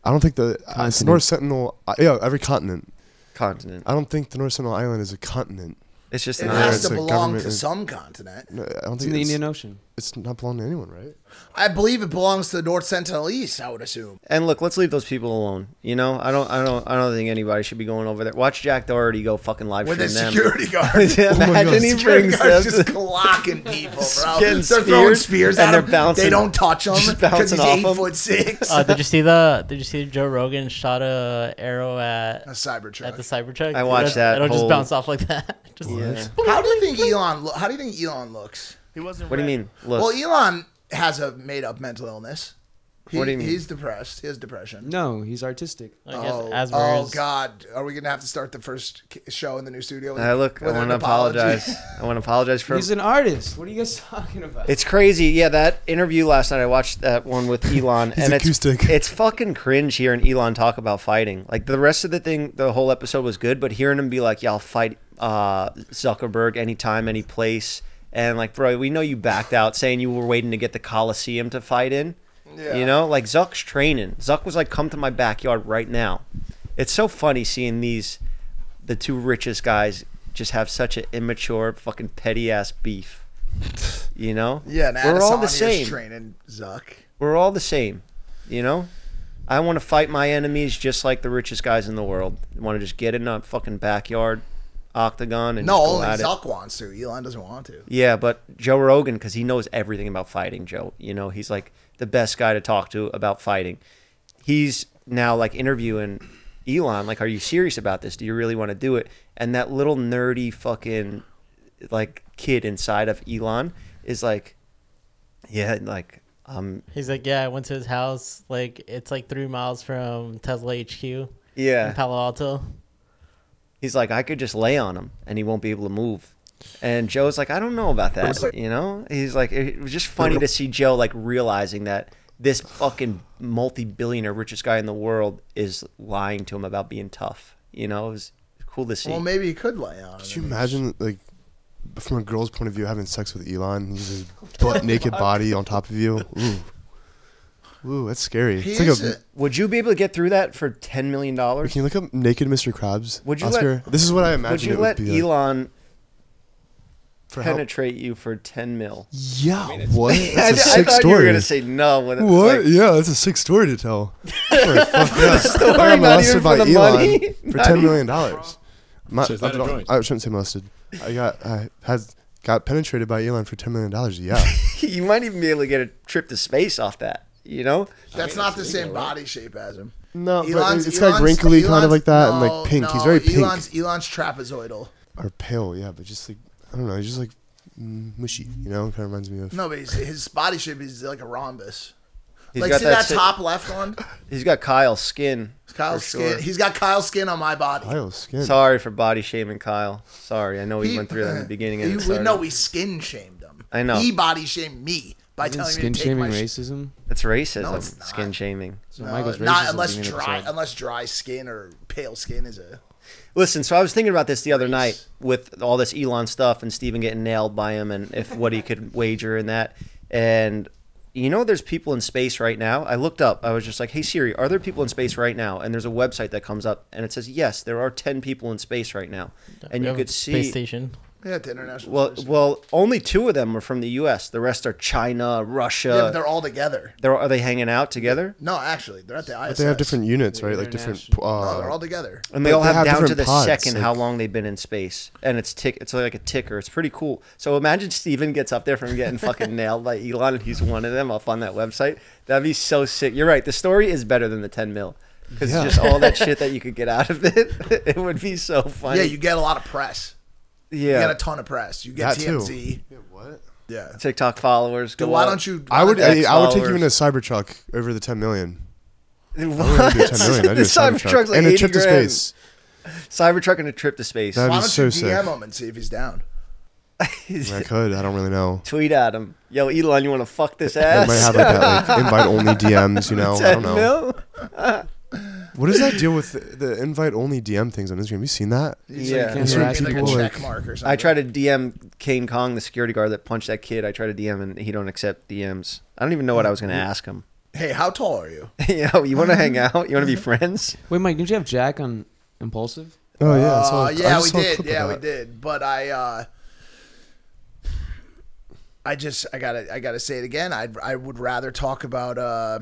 I don't think the uh. North Sentinel. Uh, yeah, every continent. continent. I don't think the North Sentinel Island is a continent. It's just It an has it's to a belong government- to some continent. No, I don't It's in think the it's, Indian Ocean. It's not belong to anyone, right? I believe it belongs to the North Sentinelese. I would assume. And look, let's leave those people alone. You know, I don't, I don't, I don't think anybody should be going over there. Watch Jack Doherty go fucking live With stream his them. security guard. Yeah, Imagine he Security brings guards them. just clocking people, bro. Getting They're throwing spears, spears and at they're him. bouncing- they don't touch him because he's off eight him. foot six. Uh, did you see the? Did you see Joe Rogan shot a arrow at a Cybertruck. at the Cybertruck? I watched It'll- that It'll just bounce off like that. Just Yeah. how do you think Elon? Lo- how do you think Elon looks? He wasn't. What do you mean? Look, Well, Elon has a made up mental illness. He, What do you mean? He's depressed. He has depression. No, he's artistic. I guess Oh, oh God! Are we gonna have to start the first show in the new studio? with- I look. I with want to apologize. I want to apologize for. He's an artist. What are you guys talking about? It's crazy. Yeah, that interview last night. I watched that one with Elon, He's and it's acoustic. it's fucking cringe hearing Elon talk about fighting. Like the rest of the thing, the whole episode was good, but hearing him be like, "Yeah, I'll fight uh, Zuckerberg anytime, any place," and like, bro, we know you backed out, saying you were waiting to get the Coliseum to fight in. Yeah. You know, like Zuck's training. Zuck was like, "Come to my backyard right now." It's so funny seeing these, the two richest guys, just have such an immature, fucking petty ass beef. You know? Yeah, and we're all the same. Training Zuck. We're all the same. You know? I want to fight my enemies just like the richest guys in the world. I want to just get in a fucking backyard octagon and No, just go only at it. Zuck wants to. Elon doesn't want to. Yeah, but Joe Rogan, because he knows everything about fighting, Joe. You know, he's like the best guy to talk to about fighting. He's now like interviewing Elon, like, are you serious about this? Do you really want to do it? And that little nerdy fucking like kid inside of Elon is like, yeah, like, um, He's like, yeah, I went to his house. Like, it's like three miles from Tesla HQ in yeah. Palo Alto. He's like, I could just lay on him and he won't be able to move. And Joe's like, I don't know about that. You know, he's like, it was just funny to see Joe like realizing that this fucking multi-billionaire richest guy in the world is lying to him about being tough. You know, it was cool to see. Well, maybe he could lay on. Could you imagine, like, from a girl's point of view, having sex with Elon? He's his butt naked body on top of you. Ooh. Ooh, that's scary. He it's like is a, a- Would you be able to get through that for ten million dollars? Can you look up naked Mr. Krabs? Would you Oscar? let- this is what I imagine Would you it let would be. like. Elon For how- penetrate you for ten mil? Yeah, what? I, That's a I sick thought story. you were gonna say no. When it, what? like, yeah, that's a sick story to tell. Sure, fuck yeah. story, I got not even molested for by the Elon money. for Not ten even- million dollars. My- So is that I, a joint? I shouldn't say molested. I got I had got penetrated by Elon for ten million dollars. Yeah, you might even be able to get a trip to space off that. You know? That's not the same body shape as him. no, but Elon's, it's like Elon's- wrinkly, kind of like that, and like pink. He's very pink Elon's Elon's trapezoidal. or pale. Yeah, but just like I don't know. He's just like mm, mushy. You know, kind of reminds me of. No, but he's, his body shape is like a rhombus. He's like got see that, si- top left one? He's got Kyle's skin. Kyle's skin. sure. He's got Kyle's skin on my body. Kyle's skin. Sorry for body shaming Kyle. Sorry, I know we He- went through that in the beginning. And He- it we, started. no, we skin shamed him. I know. He body shamed me by Isn't telling skin me to take shaming my sh- racism? It's racism. No, it's not. Skin shaming. So No, Michael's not unless at the beginning of the dry, episode. unless dry skin or pale skin is a. Listen, so I was thinking about this the other Race. night with all this Elon stuff and Steven getting nailed by him and if what he could wager in that. And you know, there's people in space right now. I looked up. I was just like, "Hey Siri, are there people in space right now?" And there's a website that comes up and it says, "Yes, there are 10 people in space right now." And We you have a could see space station. Yeah, at the international. Well, Space. well, only two of them are from the U.S. The rest are China, Russia. yeah, but they're all together. They're are they hanging out together? No, actually, they're at the ISS. But they have different units, right? Like different. Uh, No, they're all together. And they But all they have, have down to the pods, second how long they've been in space, and it's tick. It's like a ticker. It's pretty cool. So imagine Steven gets up there from getting fucking nailed by Elon, and he's one of them up on that website. That'd be so sick. You're right. The story is better than the 10 mil because Yeah. just all that shit that you could get out of it. it would be so funny. Yeah, you get a lot of press. You yeah. get a ton of press. You get That too. TMZ. yeah, what? Yeah. TikTok followers. Dude, go why up. don't you? I would. I, I would take you in a. Cybertruck over the ten million. I What? would do ten million. I'd do the a Cybertruck Cybertruck's like and a 80 trip to space. Cybertruck and a trip to space. That'd why be don't so you sick. DM him and see if he's down? I could. I don't really know. Tweet at him. Yo, Elon, you want to fuck this It ass? might have like that like invite only DMs. You know, I don't know. mil? What is that deal with the, the invite only DM things on Instagram? Have you seen that? Yeah. can't It's harass like a people, check mark or something. I try to DM Kane Kong, the security guard that punched that kid. I try to DM and he don't accept DMs. I don't even know what I was gonna ask him. Hey, how tall are you? Yo, you want to hang out? You want to be friends? Wait, Mike, didn't you have Jack on Impulsive? Oh yeah, I Uh, saw- I yeah, just we saw a did. clip of Yeah, we that. did. But I, uh, I just, I gotta, I gotta say it again. I, I would rather talk about uh,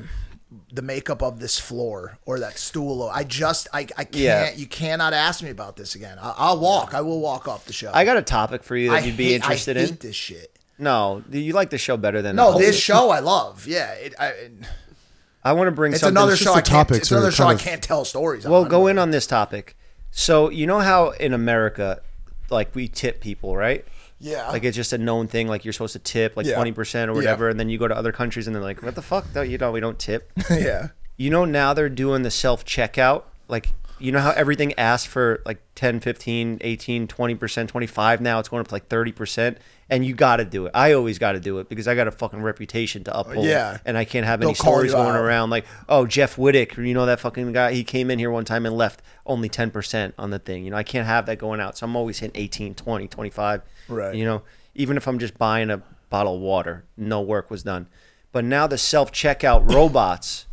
the makeup of this floor or that stool. I just, I, I can't. Yeah. You cannot ask me about this again. I, I'll walk. I will walk off the show. I got a topic for you that I you'd be hate- interested I hate in. this shit. No, you like the show better than No, the this show I love. Yeah, it, I, it- I want to bring it's something. another just show I can't. topics It's another are show I can't tell stories. Well, on. go in on this topic. So you know how in America, like we tip people, right? Yeah. Like it's just a known thing. Like you're supposed to tip like Yeah. twenty percent or whatever, and then you go to other countries and they're like, "What the fuck? No, you know we don't tip." yeah. you know now they're doing the self checkout. Like you know how everything asks for like 10, 15, 18, 20%, 25 now it's going up to like 30% and you got to do it. I always got to do it because I got a fucking reputation to uphold Yeah. and I can't have They'll any call stories you going out. around like, "Oh, Jeff Wittek, you know that fucking guy, he came in here one time and left only 10% on the thing." You know, I can't have that going out. So I'm always hitting 18, 20, 25. Right. You know, even if I'm just buying a bottle of water, no work was done. But now the self checkout robots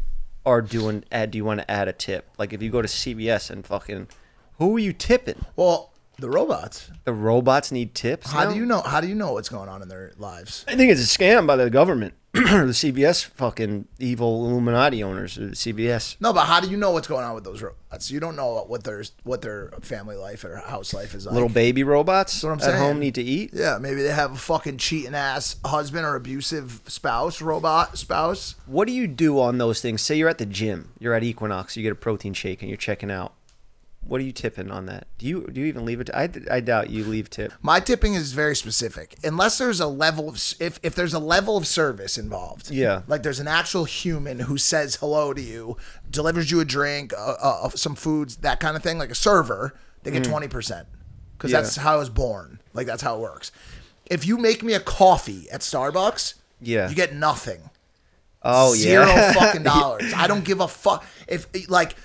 are doing add do you want to add a tip? Like if you go to CVS and fucking who are you tipping? Well, the robots. The robots need tips. How now? do you know? How do you know what's going on in their lives? I think it's a scam by the government. the CVS fucking evil Illuminati owners, CVS. No, but how do you know what's going on with those robots? You don't know what their what their family life or house life is like. Little baby robots what I'm at saying. home need to eat. yeah, maybe they have a fucking cheating ass husband or abusive spouse, robot spouse. What do you do on those things? Say you're at the gym, you're at Equinox, you get a protein shake, and you're checking out. What are you tipping on that? Do you do you even leave it? I, I doubt you leave tip. My tipping is very specific. Unless there's a level of if if there's a level of service involved. Yeah. Like there's an actual human who says hello to you, delivers you a drink, uh, uh, some foods, that kind of thing, like a server, they get 20%. Cuz Yeah. that's how I was born. Like that's how it works. If you make me a coffee at Starbucks, Yeah. you get nothing. Oh Zero yeah, Zero fucking dollars. I don't give a fuck if like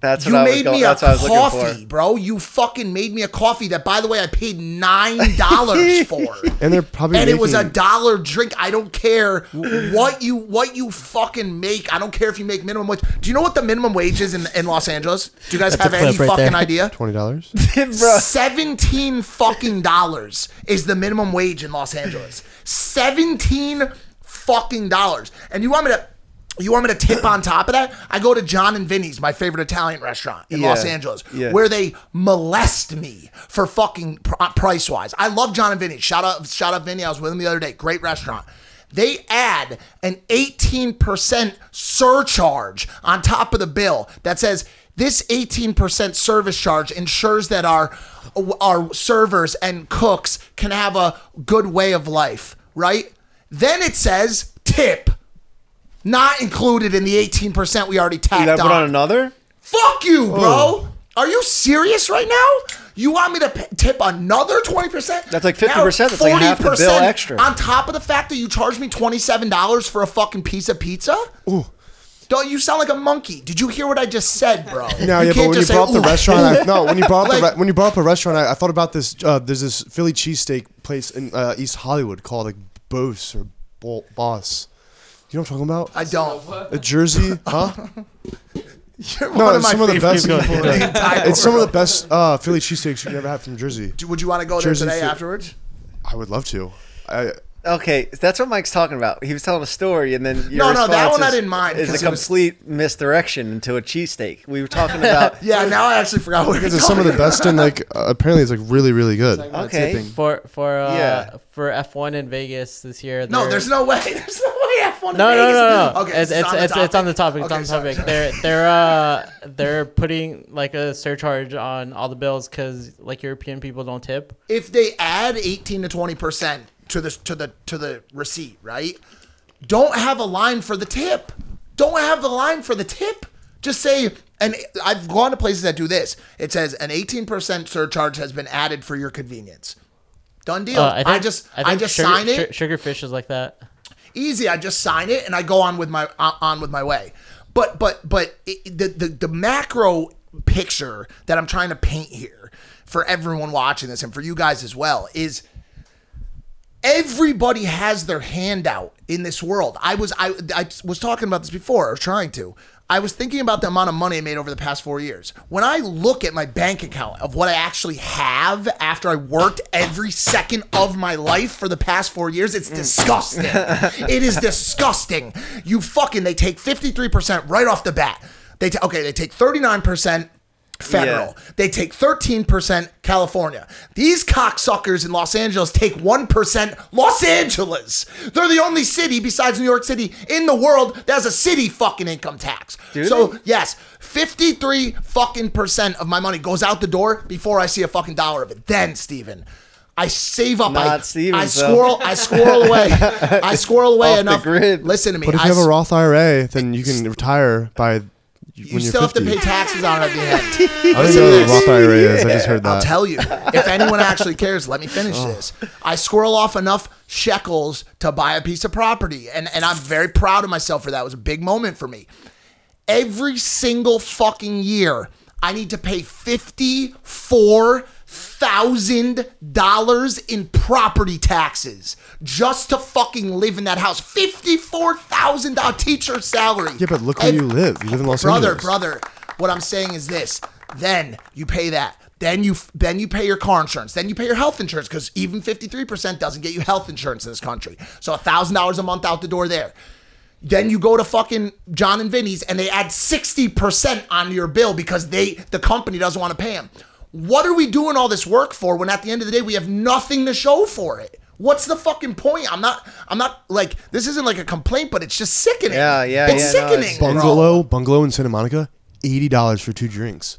that's what you made going, me a that's what I was looking coffee, bro. You fucking made me a coffee that, by the way, I paid nine dollars for. And they're probably and it was a dollar drink. I don't care what you what you fucking make. I don't care if you make minimum wage. Do you know what the minimum wage is in, in Los Angeles? Do you guys That's have any right fucking there. idea? twenty dollars. Seventeen fucking dollars is the minimum wage in Los Angeles. Seventeen fucking dollars. And you want me to you want me to tip on top of that? I go to John and Vinny's, my favorite Italian restaurant in Los Angeles, Yeah. where they molest me for fucking pr- uh, price wise. I love John and Vinny's. Shout out, shout out Vinny. I was with him the other day. Great restaurant. They add an 18% surcharge on top of the bill that says this 18% service charge ensures that our our servers and cooks can have a good way of life, right? Then it says tip. Not included in the 18% we already You tacked gotta put on. on another. Fuck you, bro. Oh. Are you serious right now? You want me to p- tip another 20%? That's like 50%. That's like half the bill extra. On top of the fact that you charged me $27 for a fucking piece of pizza? Ooh. Don't you sound like a monkey? Did you hear what I just said, bro? No, yeah, but when you say, brought up the restaurant, I, no, when you brought up the Like- re- when you brought up a restaurant, I, I thought about this. Uh, there's this Philly cheesesteak place in uh, East Hollywood called like Bose or Bo- Boss. You know what I'm talking about? I don't. A Jersey, huh? You're No, one of it's my some of the favorite best. people in the entire It's some of the best uh, Philly cheesesteaks you can ever had from Jersey. Would you want to go there Jersey today Philly- afterwards? I would love to. I, Okay, that's what Mike's talking about. He was telling a story, and then your No, no, that response one I didn't mind, Is 'cause a it was- complete misdirection into a cheesesteak. We were talking about. Yeah, now I actually forgot what because you're it's some of the best and like uh, apparently it's like really really good. Talking about Okay. tipping. For for uh, Yeah. for F1 in Vegas this year. No, there's no way. There's no way F1 in No, no, no, no. Okay, it's it's it's, it's on the topic. It's Okay, on the sorry, topic. sorry. They're they're uh they're putting like a surcharge on all the bills because like European people don't tip. if they add 18 to 20 percent to the to the to the receipt, right? Don't have a line for the tip. Don't have the line for the tip. Just say, and I've gone to places that do this. It says an 18 percent surcharge has been added for your convenience. Done deal. Uh, I, just I, think just sugar, sign it. Su- Sugarfish is like that. easy. I just sign it and I go on with my on on with my way. But but but it, the, the the macro picture that I'm trying to paint here for everyone watching this and for you guys as well is everybody has their handout in this world. I was I, I was talking about this before, or trying to. I was thinking about the amount of money I made over the past four years. When I look at my bank account of what I actually have after I worked every second of my life for the past four years, it's mm. disgusting. it is disgusting. You fucking they take 53% right off the bat. They ta- okay, they take 39% federal. Yeah. They take 13% California. These cocksuckers in Los Angeles take 1% Los Angeles. They're the only city besides New York City in the world that has a city fucking income tax. Do so, yes, 53 fucking percent of my money goes out the door before I see a fucking dollar of it. Then, Steven, I save up. I, Not Steven, I squirrel. I squirrel away. I squirrel away Off the enough. grid. Listen to me. But if I you have a Roth IRA, then you can retire by you when you're still have to pay taxes on it at the end. I don't know what Roth IRA is. I just heard that. I'll tell you. If anyone actually cares, let me finish Oh. this. I squirrel off enough shekels to buy a piece of property, and, and I'm very proud of myself for that. It was a big moment for me. Every single fucking year, I need to pay fifty-four thousand dollars in property taxes just to fucking live in that house. Fifty-four thousand dollar teacher salary. yeah, but look where Ev- you live. You live in Los brother, Angeles. Brother. Brother. What I'm saying is this: then you pay that. Then you then you pay your car insurance. Then you pay your health insurance because even 53% doesn't get you health insurance in this country. So thousand dollars a month out the door there. Then you go to fucking John and Vinny's and they add 60% on your bill because they the company doesn't want to pay them. What are we doing all this work for when at the end of the day we have nothing to show for it? What's the fucking point? I'm not I'm not like this isn't like a complaint, but it's just sickening. Yeah, yeah, It's yeah, no, sickening. it's- bro. Bungalow, bungalow in Santa Monica, eighty dollars for two drinks.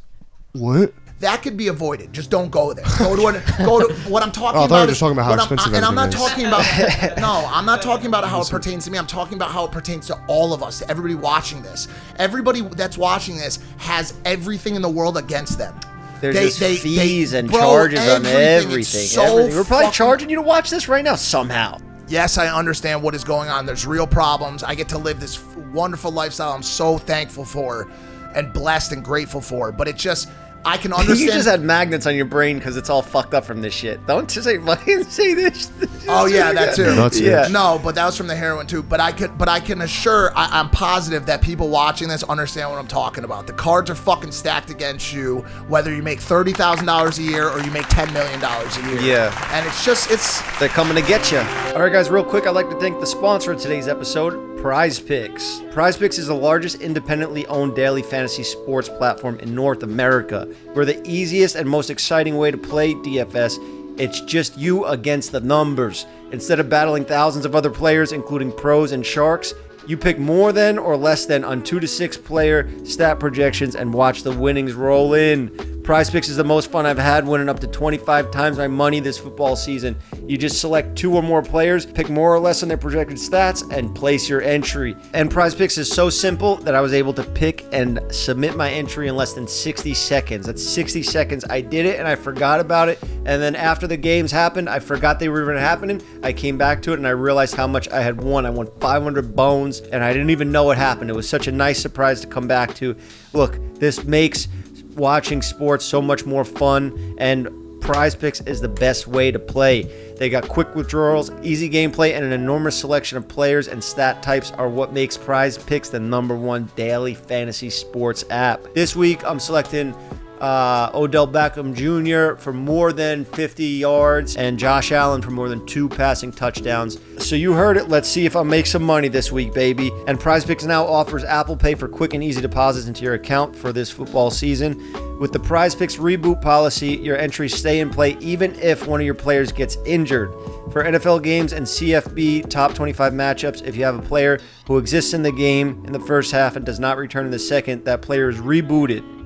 What? that could be avoided. Just don't go there. Go to an, go to what I'm talking Oh, I thought about. you were is- just talking about how what I'm- expensive and I'm not everything talking about. no, I'm not talking about how it pertains to me. I'm talking about how it pertains to all of us, to everybody watching this. Everybody that's watching this has everything in the world against them. There's They- just they- fees they- and bro, charges on everything. everything. So everything. We're probably charging you to watch this right now somehow. yes, I understand what is going on. There's real problems. I get to live this wonderful lifestyle. I'm so thankful for, and blessed and grateful for. But it just, I can understand. you just had magnets on your brain because it's all fucked up from this shit. Don't just say fucking say this. Oh yeah, that too. Nuts, Yeah. No, but that was from the heroin too. But I could, but I can assure, I, I'm positive that people watching this understand what I'm talking about. The cards are fucking stacked against you, whether you make thirty thousand dollars a year or you make ten million dollars a year. Yeah. and it's just, it's They're coming to get you. All right, guys, real quick, I'd like to thank the sponsor of today's episode, Prize Picks. Prize Picks is the largest independently owned daily fantasy sports platform in North America. We're the easiest and most exciting way to play DFS. It's just you against the numbers. Instead of battling thousands of other players, including pros and sharks, you pick more than or less than on two to six player stat projections and watch the winnings roll in. Prize Picks is the most fun I've had, winning up to 25 times my money this football season. You just select two or more players, pick more or less on their projected stats, and place your entry. And Prize Picks is so simple that I was able to pick and submit my entry in less than 60 seconds. That's 60 seconds. I did it and I forgot about it. And then after the games happened, I forgot they were even happening. I came back to it and I realized how much I had won. I won 500 bones and I didn't even know what happened. It was such a nice surprise to come back to. Look, this makes watching sports so much more fun and prize picks is the best way to play they got quick withdrawals easy gameplay and an enormous selection of players and stat types are what makes prize picks the number one daily fantasy sports app this week i'm selecting uh, Odell Beckham Jr. for more than 50 yards and Josh Allen for more than two passing touchdowns. So you heard it. Let's see if I make some money this week, baby. And PrizePicks now offers Apple Pay for quick and easy deposits into your account for this football season. With the PrizePicks reboot policy, your entries stay in play even if one of your players gets injured. For NFL games and CFB top 25 matchups, if you have a player who exists in the game in the first half and does not return in the second, that player is rebooted.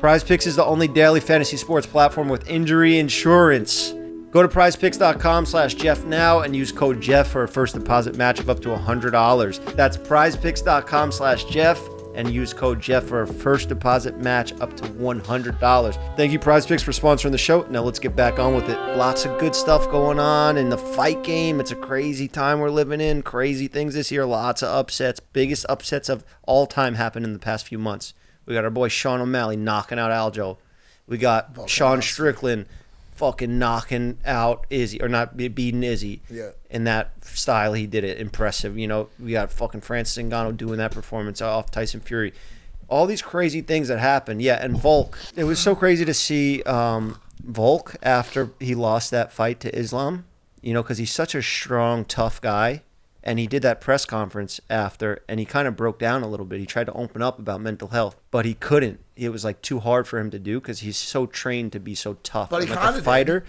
Prize Picks is the only daily fantasy sports platform with injury insurance. Go to prizepicks.com slash Jeff now and use code Jeff for a first deposit match of up to $100. That's prizepicks.com slash Jeff, and use code Jeff for a first deposit match up to $100. Thank you, Prize Picks, for sponsoring the show. Now let's get back on with it. Lots of good stuff going on in the fight game. It's a crazy time we're living in. Crazy things this year. Lots of upsets. Biggest upsets of all time happened in the past few months. We got our boy Sean O'Malley knocking out Aljo. We got Sean Strickland fucking knocking out Izzy or not beating Izzy. Yeah. In that style, he did it impressive. You know, we got fucking Francis Ngannou doing that performance off Tyson Fury. All these crazy things that happened. Yeah, and Volk. It was so crazy to see um, Volk after he lost that fight to Islam. You know, because he's such a strong, tough guy. And he did that press conference after, and he kind of broke down a little bit. He tried to open up about mental health, but he couldn't. It was like too hard for him to do because he's so trained to be so tough. But he like a did. fighter.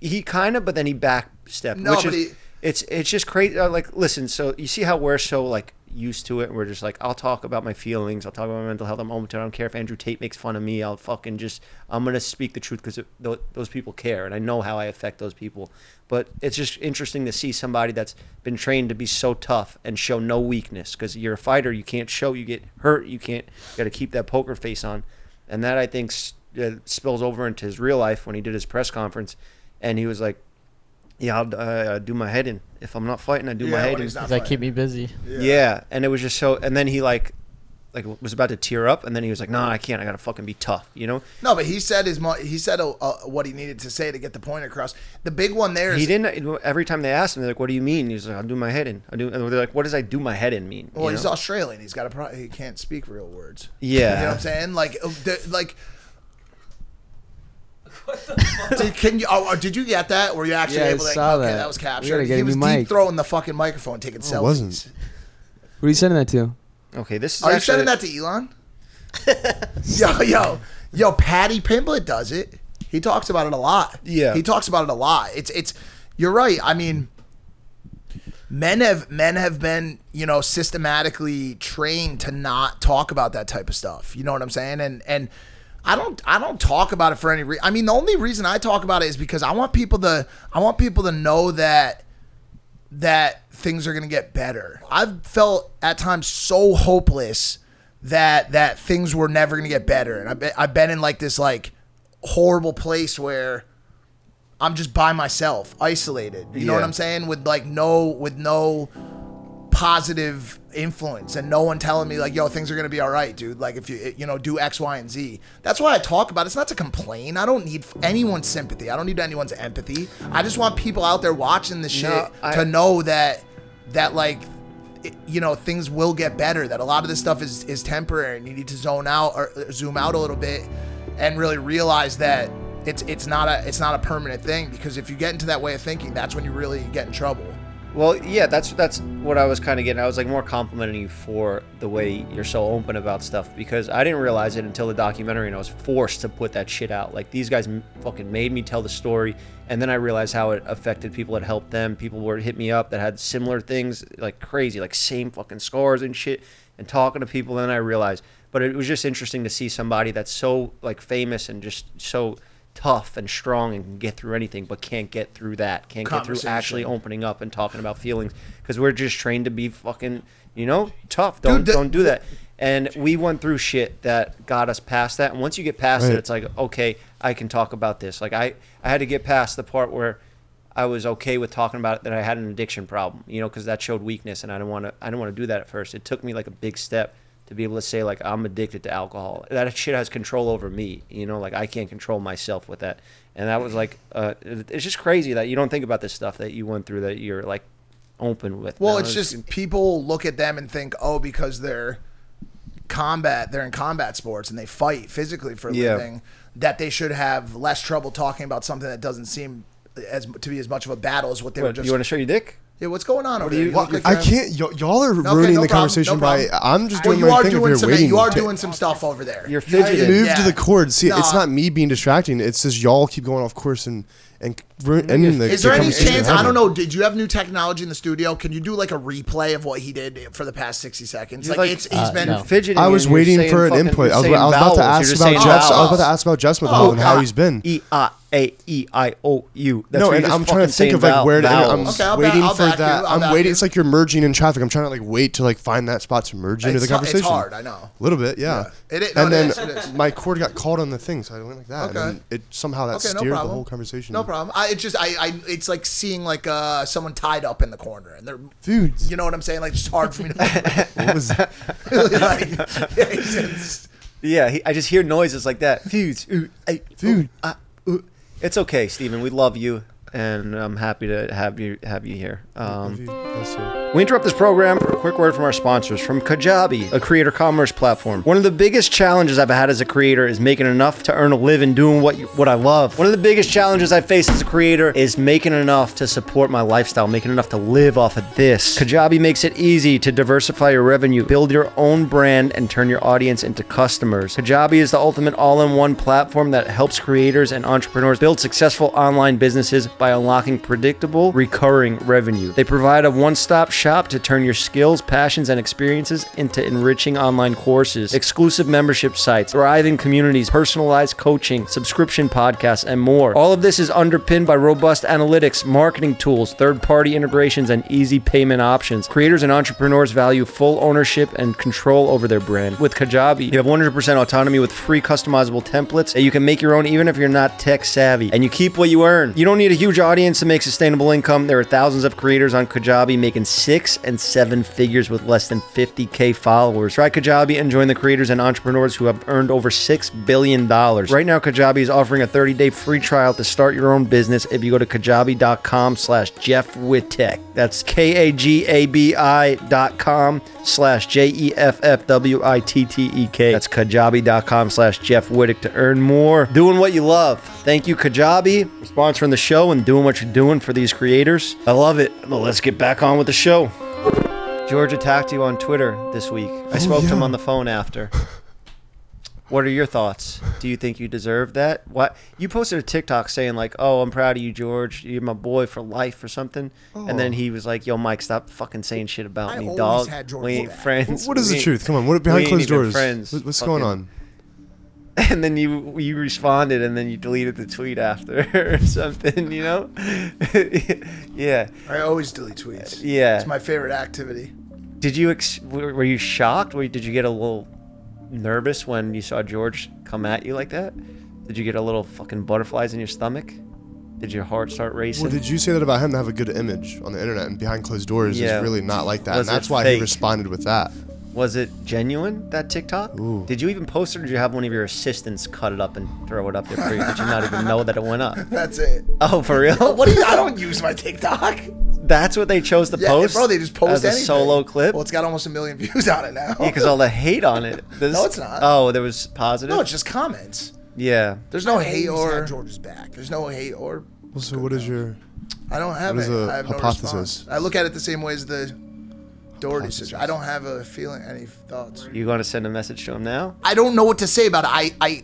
He kind of, but then he backstepped. No, which but is, he- it's it's just crazy. Like, listen, so you see how we're so like used to it. We're just like, I'll talk about my feelings. I'll talk about my mental health. I'm open to it. I don't care if Andrew Tate makes fun of me. I'll fucking just, I'm gonna speak the truth because th- those people care, and I know how I affect those people. But it's just interesting to see somebody that's been trained to be so tough and show no weakness. Because you're a fighter, you can't show. You get hurt. You can't. You got to keep that poker face on, and that I think s- uh, spills over into his real life when he did his press conference, and he was like. Yeah, I'll uh, do my head in. If I'm not fighting, I do my head in. he's not He's like, fighting. keep me busy. Yeah. and it was just so. And then he like, like was about to tear up, and then he was like, "No, I can't. I gotta fucking be tough," you know. No, but he said his mo- he said uh, uh, what he needed to say to get the point across. The big one there is He didn't. Every time they asked him, they're like, "What do you mean?" He's like, "I'll do my head in." I do. And they're like, "What does I do my head in mean?" Well, you he's know? Australian. He's got a pro- he can't speak real words. Yeah. you know what I'm saying? Like, uh, the, like. Did, can you? Oh, did you get that? Were you actually Yeah, I able to? saw okay, that. that was We gotta captured. get He a was new deep mic. throwing the fucking microphone, taking selfies. it wasn't. Who are you sending that to? Okay, this is Are you actually. sending that to Elon? yo, yo, yo! Paddy Pimblett does it. He talks about it a lot. Yeah. he talks about it a lot. It's it's. You're right. I mean, men have men have been you know systematically trained to not talk about that type of stuff. You know what I'm saying? And and I don't I don't talk about it for any reason. I mean, the only reason I talk about it is because I want people to I want people to know that that things are going to get better. I've felt at times so hopeless that that things were never going to get better, and I've been, I've been in like this like horrible place where I'm just by myself, isolated. You know what I'm saying? With like no with no positive influence and no one telling me like yo things are going to be all right dude. Like if you you know do x y and z. That's why i talk about it. it's not to complain. I don't need anyone's sympathy. I don't need anyone's empathy. I just want people out there watching the shit No, I- to know that that like it- you know things will get better that a lot of this stuff is is temporary and you need to zone out or uh, zoom out a little bit and really realize that it's it's not a it's not a permanent thing because if you get into that way of thinking that's when you really get in trouble Well, yeah, that's that's what I was kind of getting. I was like more complimenting you for the way you're so open about stuff because I didn't realize it until the documentary, and I was forced to put that shit out. Like these guys fucking made me tell the story, and then I realized how it affected people. It helped them. People were hit me up that had similar things, like crazy, like same fucking scars and shit, and talking to people. Then I realized, but it was just interesting to see somebody that's so like famous and just so tough and strong and can get through anything, but can't get through that. Can't get through actually opening up and talking about feelings because we're just trained to be fucking, you know, tough. Don't Dude, the- don't do that. And we went through shit that got us past that. And once you get past it, it's like, okay, I can talk about this. Like I, I had to get past the part where I was okay with talking about it, that I had an addiction problem, you know, because that showed weakness, and I didn't want to. I didn't want to do that at first. It took me like a big step to be able to say like I'm addicted to alcohol. That shit has control over me, you know, like I can't control myself with that. And that was like, uh, it's just crazy that you don't think about this stuff that you went through that you're like open with. Well, now. it's just people look at them and think, oh, because they're combat, they're in combat sports and they fight physically for a Yeah. living, that they should have less trouble talking about something that doesn't seem as to be as much of a battle as what they were just. you want to show your dick? Yeah, what's going on over do there? you- You what- look like I can't. Y- y'all are Okay, ruining no the problem, conversation no by. I'm just doing you my are thing. if doing you're some. waiting You are to- doing some stuff over there. You're I fidgeting. moved Yeah. to the cord. See, it's not me being distracting. It's just y'all keep going off course and and ru- ending the. Is the there any chance? I don't know. Did you have new technology in the studio? Can you do like a replay of what he did for the past sixty seconds? Like, like, it's he's uh, been. no. Fidgeting. I was waiting for an input. I was, I was about to ask about saying Jeff. I was about to ask about Jeff Smith Oh, and how he's been. E I A E I O U. That's no, and I'm trying to think of saying like where to. I'm. Okay, I'll back- waiting I'll for back you, that. I'll I'm waiting. you. It's like you're merging in traffic. I'm trying to like wait to like find that spot to merge into It's the hu- it's conversation. hard, I know. A little bit, yeah. Yeah. It is- no, and it then is, it is. my cord got caught on the thing, so I went like that. Okay. And it somehow that Okay, no steered the whole conversation. No problem. I, it's just I, I it's like seeing like uh someone tied up in the corner and they're Dude, you know what I'm saying? Like it's hard for me to what was that? like, yeah, it's- it's- Yeah, he, I just hear noises like that. Feuds. Ooh, ay, Dude. ooh, ah, ooh. It's okay, Steven. We love you, and I'm happy to have you have you here. Um, we interrupt this program for a quick word from our sponsors from Kajabi, a creator commerce platform. One of the biggest challenges I've had as a creator is making enough to earn a living doing what you, what I love. One of the biggest challenges I face as a creator is making enough to support my lifestyle, making enough to live off of this. Kajabi makes it easy to diversify your revenue, build your own brand, and turn your audience into customers. Kajabi is the ultimate all-in-one platform that helps creators and entrepreneurs build successful online businesses by unlocking predictable, recurring revenue. They provide a one-stop shop to turn your skills, passions, and experiences into enriching online courses, exclusive membership sites, thriving communities, personalized coaching, subscription podcasts, and more. All of this is underpinned by robust analytics, marketing tools, third-party integrations, and easy payment options. Creators and entrepreneurs value full ownership and control over their brand. With Kajabi, you have 100% autonomy with free customizable templates that you can make your own even if you're not tech savvy. And you keep what you earn. You don't need a huge audience to make sustainable income. There are thousands of creators on Kajabi making six and seven figures with less than 50k followers. Try Kajabi and join the creators and entrepreneurs who have earned over $6 billion. Right now, Kajabi is offering a 30-day free trial to start your own business if you go to kajabi.com slash Jeff Wittek. That's K-A-G-A-B-I dot com slash J-E-F-F-W-I-T-T-E-K. That's kajabi.com slash Jeff Wittek to earn more doing what you love. Thank you, Kajabi, for sponsoring the show and doing what you're doing for these creators. I love it. Well, let's get back on with the show. George attacked you on Twitter this week. I oh, spoke to him on the phone after. What are your thoughts? Do you think you deserve that? What you posted a TikTok saying like, "Oh, I'm proud of you, George. You're my boy for life" or something, and then oh. he was like, "Yo, Mike, stop fucking saying shit about I me, dog. we ain't friends. What is We the truth? Come on, what behind closed doors? friends. What- What's going on? And then you you responded, and then you deleted the tweet after or something. You know? yeah. I always delete tweets. Uh, yeah. It's my favorite activity. Did you ex- were were you shocked? Were, did you get a little nervous when you saw George come at you like that? Did you get a little fucking butterflies in your stomach? Did your heart start racing? Well, did you say that about him to have a good image on the internet and behind closed doors Yeah. is really not like that? Was and that's why fake? he responded with that. Was it genuine that TikTok? Ooh. Did you even post it, or did you have one of your assistants cut it up and throw it up there for you? Did you not even know that it went up? That's it. Oh, for real? What do you? I don't use my TikTok. That's what they chose to Yeah, post, bro, they just post as a solo clip. Well, it's got almost a million views on it now. Yeah, because all the hate on it. This- No, it's not. Oh, there was positive. no, it's just comments. yeah. There's no hate or had George's back. There's no hate or Well, so what is your? I don't have What is it. a I have no hypothesis? response. I look at it the same way as the Doherty situation. I don't have a feeling, any thoughts. You going to send a message to him now? I don't know what to say about it. I, I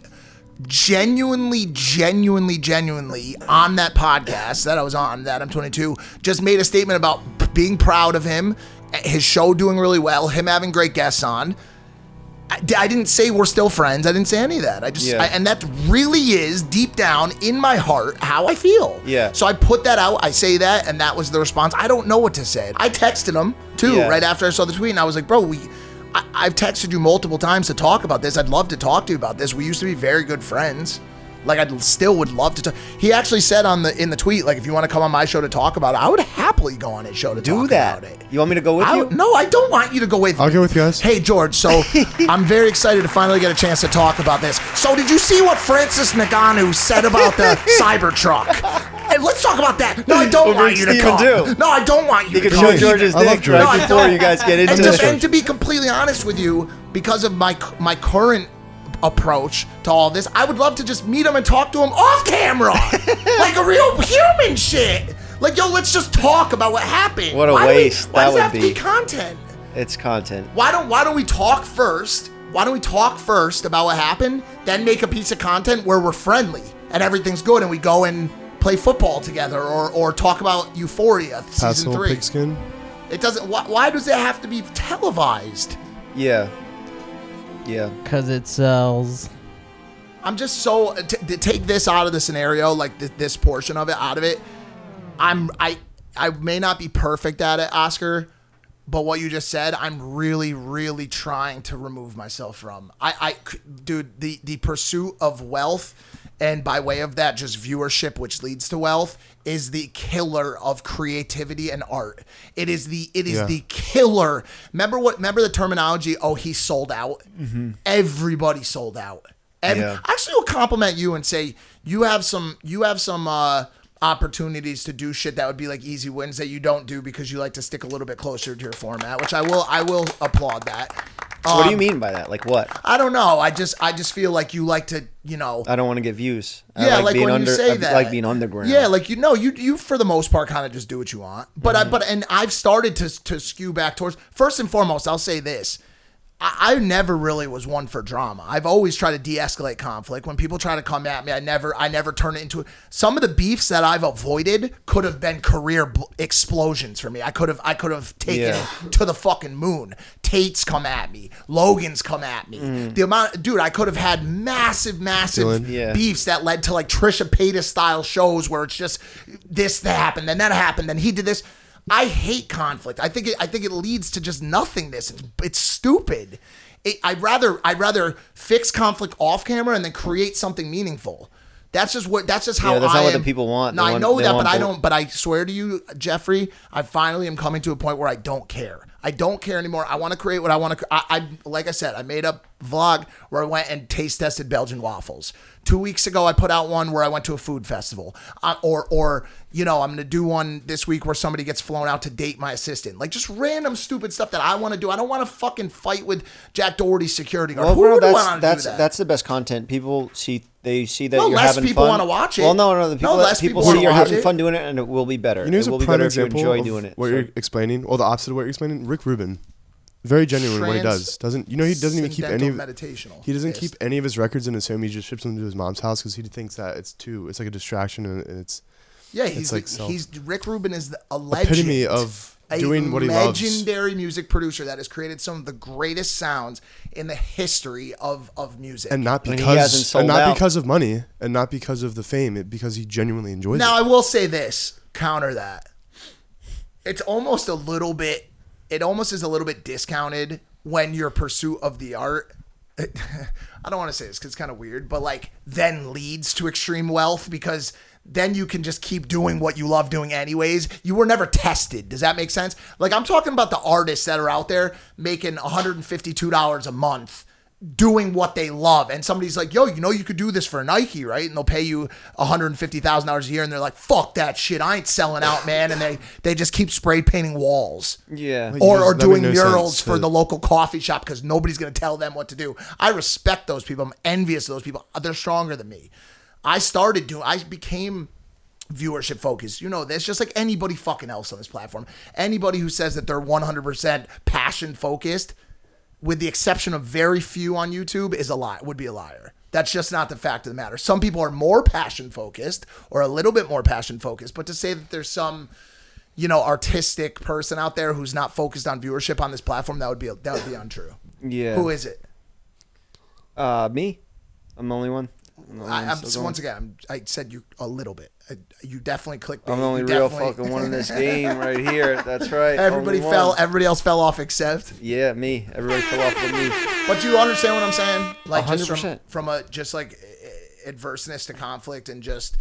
genuinely, genuinely, genuinely on that podcast that I was on, that I'm 22, just made a statement about being proud of him, his show doing really well, him having great guests on. I, I didn't say we're still friends. I didn't say any of that. I just, Yeah. I, and that really is deep down in my heart how I feel. Yeah. So I put that out. I say that, and that was the response. I don't know what to say. I texted him too Yeah. right after I saw the tweet, and I was like, bro, we. I, I've texted you multiple times to talk about this. I'd love to talk to you about this. We used to be very good friends. Like I still would love to talk. He actually said on the in the tweet, like if you want to come on my show to talk about it, I would happily go on his show to Do talk that. about it. You want me to go with I, you? no, I don't want you to go with I'll me. go with you guys. Hey George, so I'm very excited to finally get a chance to talk about this. So did you see what Francis Ngannou said about the Cybertruck? Hey, let's talk about that. No, I don't We'll want you to come. too. No, I don't want you You to can come. show George's I dick George. right No, before you guys get into and it. to, and to be completely honest with you, because of my my current approach to all this, I would love to just meet him and talk to him off camera, like a real human shit. Like, yo, let's just talk about what happened. What a Why do we- waste why that does would it have to be be. content? It's content. Why don't Why don't we talk first? Why don't we talk first about what happened, then make a piece of content where we're friendly and everything's good, and we go and play football together or or talk about Euphoria season little three. pigskin. It doesn't. Why, why does it have to be televised? Yeah. Yeah. Because it sells. I'm just so to, to take this out of the scenario, like th- this portion of it out of it. I'm I I may not be perfect at it, Oscar, but what you just said, I'm really really trying to remove myself from. I I dude, the the pursuit of wealth and by way of that just viewership which leads to wealth is the killer of creativity and art. It is the it is Yeah. the killer. Remember what remember the terminology, oh he sold out? Everybody sold out. and Yeah. I actually will compliment you and say you have some you have some uh opportunities to do shit that would be like easy wins that you don't do because you like to stick a little bit closer to your format, which I will I will applaud that. What do you Um, mean by that? Like what? I don't know. I just I just feel like you like to, you know, I don't want to get views. I yeah, like, being when under, you say I that, like being underground. Yeah, like you know, you you for the most part kind of just do what you want. But Mm-hmm. I but and I've started to to skew back towards. First and foremost, I'll say this. I, I never really was one for drama. I've always tried to de-escalate conflict. When people try to come at me, I never, I never turn it into. Some of the beefs that I've avoided could have been career bl- explosions for me. I could have, I could have taken Yeah. it to the fucking moon. Tate's come at me. Logan's come at me. Mm. The amount, dude, I could have had massive, massive Dylan. Yeah. beefs that led to like Trisha Paytas style shows where it's just this that happened, then that happened, then he did this. I hate conflict. I think it, I think it leads to just nothingness. It's, it's stupid. It, I'd rather I'd rather fix conflict off camera and then create something meaningful. That's just what. That's just how. Yeah, that's I not what the people want. No, They I want- know that, but I don't. But I swear to you, Jeffrey, I finally am coming to a point where I don't care. I don't care anymore. I want to create what I want to. I, I like I said, I made a vlog where I went and taste tested Belgian waffles. Two weeks ago, I put out one where I went to a food festival, uh, or or you know, I'm gonna do one this week where somebody gets flown out to date my assistant. Like just random stupid stuff that I want to do. I don't want to fucking fight with Jack Doherty's security guard. Well, Who bro, that's want to that's do that? that's the best content. People see they see that Well, you're less having people wanna watch it. Well, no, no, the people, No, people, less people, people see you're having it. fun doing it, and it will be better. You know, it who's a will be better if you example enjoy of doing it. what So- you're explaining, or the opposite of what you're explaining. Rick Rubin, very genuine in what he does. Doesn't you know he doesn't even keep any of meditational. he doesn't keep any of his records in his home. He just ships them to his mom's house because he thinks that it's too it's like a distraction and and it's Yeah, he's like the- he's Rick Rubin is the, a legend. epitome of a doing what he loves. legendary music producer that has created some of the greatest sounds in the history of of music. and not And he because hasn't sold and not out. because of money and not because of the fame, it, because he genuinely enjoys now it. Now I will say this, counter that. It's almost a little bit it almost is a little bit discounted when your pursuit of the art I don't want to say this because it's kind of weird, but like then leads to extreme wealth because then you can just keep doing what you love doing anyways. You were never tested. Does that make sense? Like I'm talking about the artists that are out there making $152 a month doing what they love and somebody's like yo you know you could do this for nike right and they'll pay you $150000 a year and they're like fuck that shit i ain't selling out man and they they just keep spray painting walls Yeah. Or, or doing no murals sense for to- the local coffee shop because nobody's going to tell them what to do. I respect those people. I'm envious of those people. They're stronger than me. I started doing, I became viewership focused. You know this, just like anybody fucking else on this platform. Anybody who says that they're 100% passion focused, with the exception of very few on YouTube, is a lie, would be a liar. That's just not the fact of the matter. Some people are more passion focused or a little bit more passion focused, but to say that there's some you know, artistic person out there who's not focused on viewership on this platform, that would be that would be untrue. Yeah. Who is it? Uh, me. I'm the only one. I'm the only I, I'm, so once again, I'm, I said you a little bit. I, you definitely clicked. I'm the only you real definitely- fucking one in this game right here. That's right. Everybody fell. one. Everybody else fell off except. Yeah, me. Everybody fell off with me. But do you understand what I'm saying? Like from, 100%. from a just like adverseness to conflict and just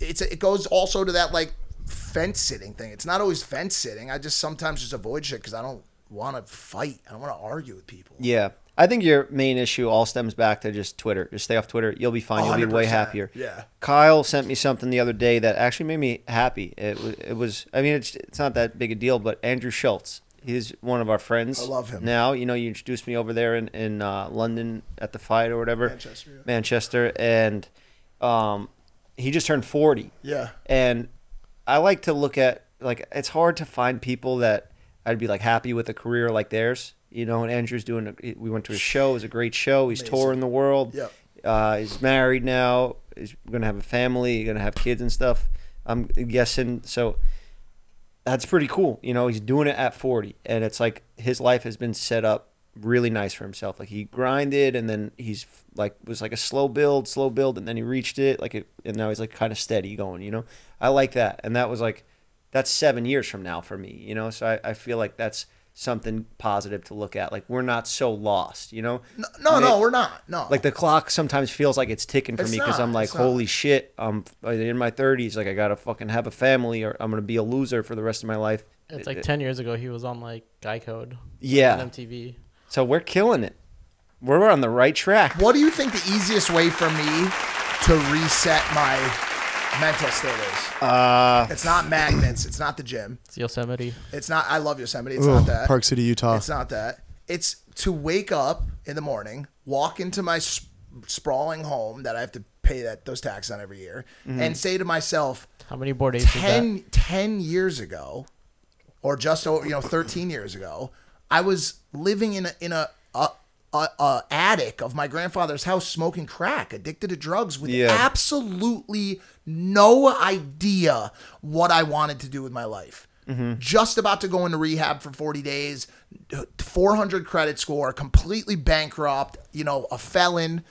it's it goes also to that like fence sitting thing. It's not always fence sitting. I just sometimes just avoid shit because I don't want to fight. I don't want to argue with people. Yeah. I think your main issue all stems back to just Twitter. Just stay off Twitter. You'll be fine. You'll be way 100%, happier. yeah. Kyle sent me something the other day that actually made me happy. It was, it was I mean, it's, it's not that big a deal, but Andrew Schulz, he's one of our friends. I love him. Now, you know, you introduced me over there in, in uh, London at the fight or whatever. Manchester, yeah. Manchester. And um, he just turned 40. Yeah. And I like to look at like it's hard to find people that I'd be like happy with a career like theirs. You know, and Andrew's doing. A, we went to his show. It was a great show. He's Amazing. touring the world. Yep. Uh, he's married now. He's gonna have a family. He's Gonna have kids and stuff. I'm guessing. So that's pretty cool. You know, he's doing it at 40, and it's like his life has been set up really nice for himself. Like he grinded, and then he's like was like a slow build, slow build, and then he reached it. Like it, and now he's like kind of steady going. You know, I like that, and that was like that's seven years from now for me. You know, so I, I feel like that's something positive to look at. Like we're not so lost. You know, No, no, no, we're not. No. like the clock sometimes feels like it's ticking for It's me because I'm like, it's not. holy shit, I'm in my 30s. Like I gotta fucking have a family, or I'm gonna be a loser for the rest of my life. It's like ten years ago he was on like Guy Code Yeah. on MTV. So we're killing it. We're on the right track. What do you think the easiest way for me to reset my mental state is? Uh, It's not magnets. It's not the gym. It's Yosemite. It's not. I love Yosemite. It's Ooh, not that. Park City, Utah. It's not that. It's to wake up in the morning, walk into my sp- sprawling home that I have to pay that those taxes on every year, Mm-hmm. and say to myself, How many bored apes is that? 10, 10 years ago, or just over, you know, 13 years ago, I was living in a, in a, a, a, a attic of my grandfather's house smoking crack, addicted to drugs with Yeah. absolutely no idea what I wanted to do with my life. Mm-hmm. Just about to go into rehab for 40 days, 400 credit score, completely bankrupt, you know, a felon.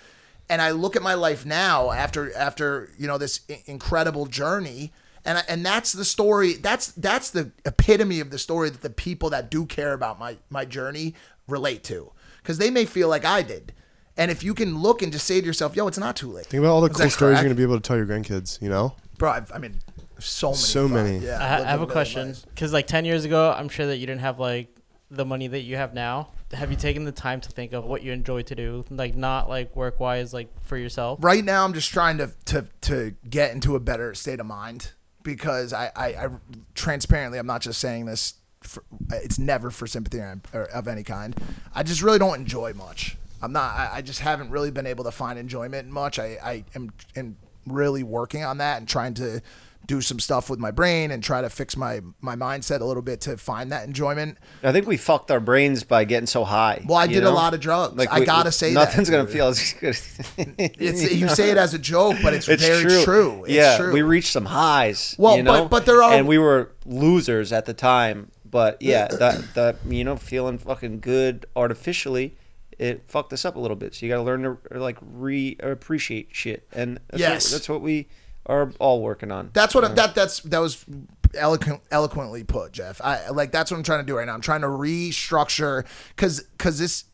And I look at my life now after after, you know, this incredible journey and I, and that's the story that's that's the epitome of the story that the people that do care about my my journey relate to because they may feel like I did. And if you can look and just say to yourself, "Yo, it's not too late." Think about all the Was cool that stories crack? you're gonna be able to tell your grandkids. You know, Bro, I've, I mean, so many. So fun- many. Yeah, I, ha- lived I have a million question lives. because like 10 years ago i'm sure that you didn't have like the money that you have now have you taken the time to think of what you enjoy to do like not like work wise like for yourself Right now, I'm just trying to to to get into a better state of mind because I I, I transparently, I'm not just saying this. For, it's never for sympathy or, or of any kind. I just really don't enjoy much. I'm not. I, I just haven't really been able to find enjoyment much. I I am am really working on that and trying to do some stuff with my brain and try to fix my my mindset a little bit to find that enjoyment. I think we fucked our brains by getting so high. Well, I did a lot of drugs. I we- gotta say that, nothing's gonna feel as good. It's you say it as a joke, but it's, It's very true. true. It's yeah, true. we reached some highs. Well, you know? but- but there are- and we were losers at the time. But yeah, that that you know, feeling fucking good artificially, it fucked us up a little bit. So you got to learn to uh, like re appreciate shit, and that's Yes. what, that's what we are all working on. That's what that that's that was eloquent, eloquently put, Jeff. I like that's what I'm trying to do right now. I'm trying to restructure because because this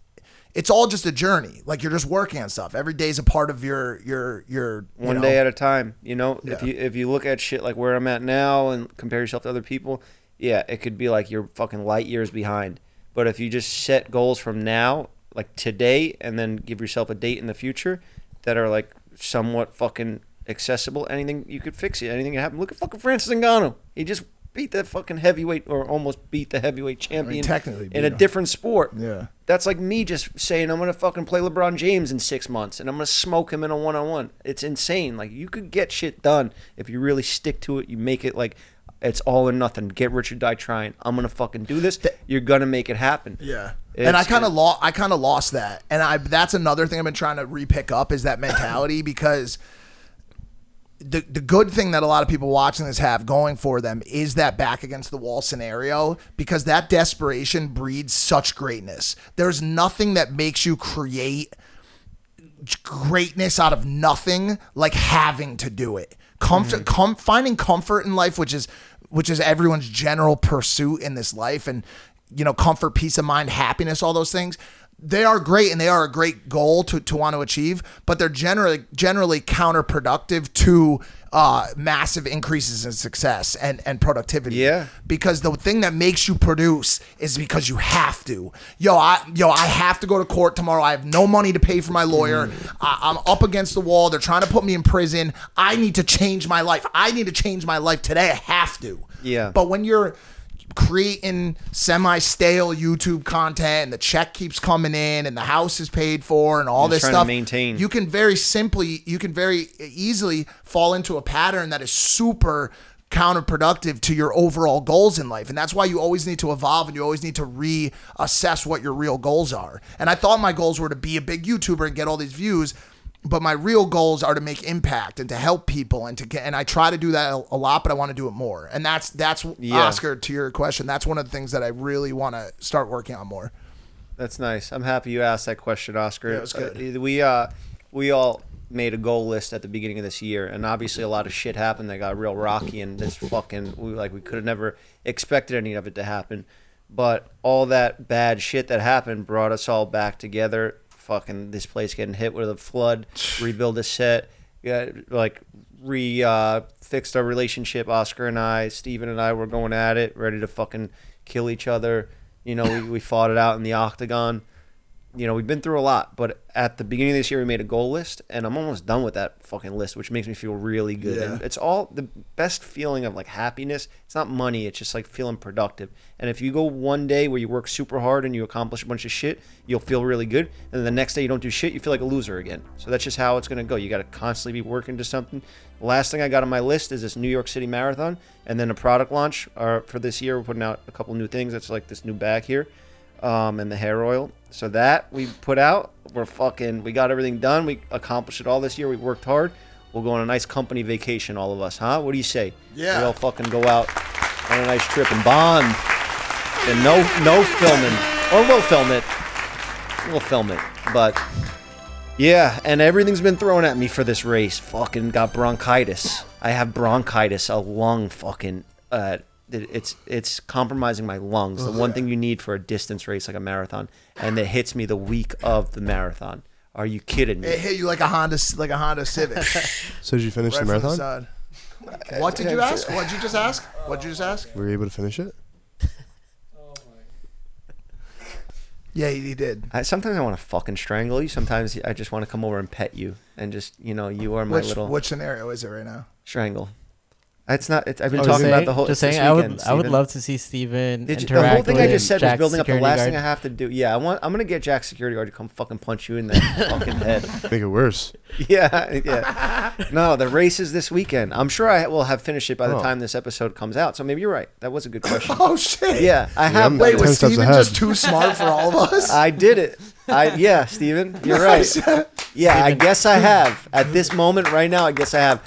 it's all just a journey. Like you're just working on stuff. Every day's a part of your your your you one know- day at a time. You know, if you if you look at shit like where I'm at now and compare yourself to other people, yeah, it could be like you're fucking light years behind. But if you just set goals from now, like today, and then give yourself a date in the future that are like somewhat fucking accessible, anything you could fix it. Anything can happen. Look at fucking Francis Ngannou. He just beat the fucking heavyweight or almost beat the heavyweight champion technically in a him. different sport. Yeah. That's like me just saying I'm gonna fucking play LeBron James in six months and I'm gonna smoke him in a one on one. It's insane. Like you could get shit done if you really stick to it. You make it like it's all or nothing. Get rich or die trying. I'm gonna fucking do this. You're gonna make it happen. Yeah. It's- and I kind of lost. I kind of lost that, and I that's another thing I've been trying to repick up is that mentality because the the good thing that a lot of people watching this have going for them is that back against the wall scenario because that desperation breeds such greatness. There's nothing that makes you create greatness out of nothing like having to do it comfort mm-hmm. com- finding comfort in life which is which is everyone's general pursuit in this life and you know comfort peace of mind happiness all those things. They are great and they are a great goal to, to want to achieve but they're generally generally counterproductive to uh, massive increases in success and, and productivity Yeah. because the thing that makes you produce is because you have to. Yo, I yo, I have to go to court tomorrow. I have no money to pay for my lawyer. Mm. I, I'm up against the wall. They're trying to put me in prison. I need to change my life. I need to change my life today. I have to. Yeah. But when you're creating semi-stale YouTube content and the check keeps coming in and the house is paid for and all You're this stuff maintain. you can very simply you can very easily fall into a pattern that is super counterproductive to your overall goals in life and that's why you always need to evolve and you always need to reassess what your real goals are and i thought my goals were to be a big youtuber and get all these views but my real goals are to make impact and to help people and to get and I try to do that a, a lot but I want to do it more and that's that's Yeah. Oscar to your question that's one of the things that I really want to start working on more That's nice. I'm happy you asked that question, Oscar. Yeah, it was good. Uh, we uh, we all made a goal list at the beginning of this year, and obviously a lot of shit happened that got real rocky, and this fucking we like we could have never expected any of it to happen. But all that bad shit that happened brought us all back together. Fucking this place getting hit with a flood, rebuild a set, yeah, like re uh, fixed our relationship. Oscar and I, Steven and I were going at it, ready to fucking kill each other. You know, we, we fought it out in the octagon. You know, we've been through a lot, but at the beginning of this year, we made a goal list, and I'm almost done with that fucking list, which makes me feel really good. Yeah. And it's all the best feeling of like happiness. It's not money, it's just like feeling productive. And if you go one day where you work super hard and you accomplish a bunch of shit, you'll feel really good. And then the next day you don't do shit, you feel like a loser again. So that's just how it's going to go. You got to constantly be working to something. The last thing I got on my list is this New York City Marathon, and then a product launch uh, for this year. We're putting out a couple new things. That's like this new bag here um, and the hair oil. So that we put out, we're fucking, we got everything done. We accomplished it all this year. We worked hard. We'll go on a nice company vacation, all of us, huh? What do you say? Yeah. We all fucking go out on a nice trip and bond. And no, no filming, or we'll film it. We'll film it, but yeah. And everything's been thrown at me for this race. Fucking got bronchitis. I have bronchitis, a lung fucking. Uh, it's it's compromising my lungs. The one thing you need for a distance race like a marathon, and it hits me the week of the marathon. Are you kidding me? it hit you like a Honda like a Honda Civic So did you finish right the from the marathon? side. what did you ask what did you just ask what did you just ask Were you able to finish it? yeah he, he did I, sometimes I want to fucking strangle you. Sometimes I just want to come over and pet you and just you know you are my which little which scenario is it right now strangle. It's not. It's, I've been Oh, talking it? about the whole. just saying, this I would, weekend, I would love to see Steven Did you- interact the whole thing I just said was building up. The last guard. thing I have to do. Yeah, I want. I'm gonna get Jack's security guard to come fucking punch you in the fucking head. Make it worse. Yeah, yeah. No, the race is this weekend. I'm sure I will have finished it by the Oh. time this episode comes out. So maybe you're right. That was a good question. oh shit Yeah, I have. I'm- done wait was Steven ahead. just too smart for all of us I did it. I yeah, Steven, you're right. Yeah, I guess I have. At this moment right now, I guess I have.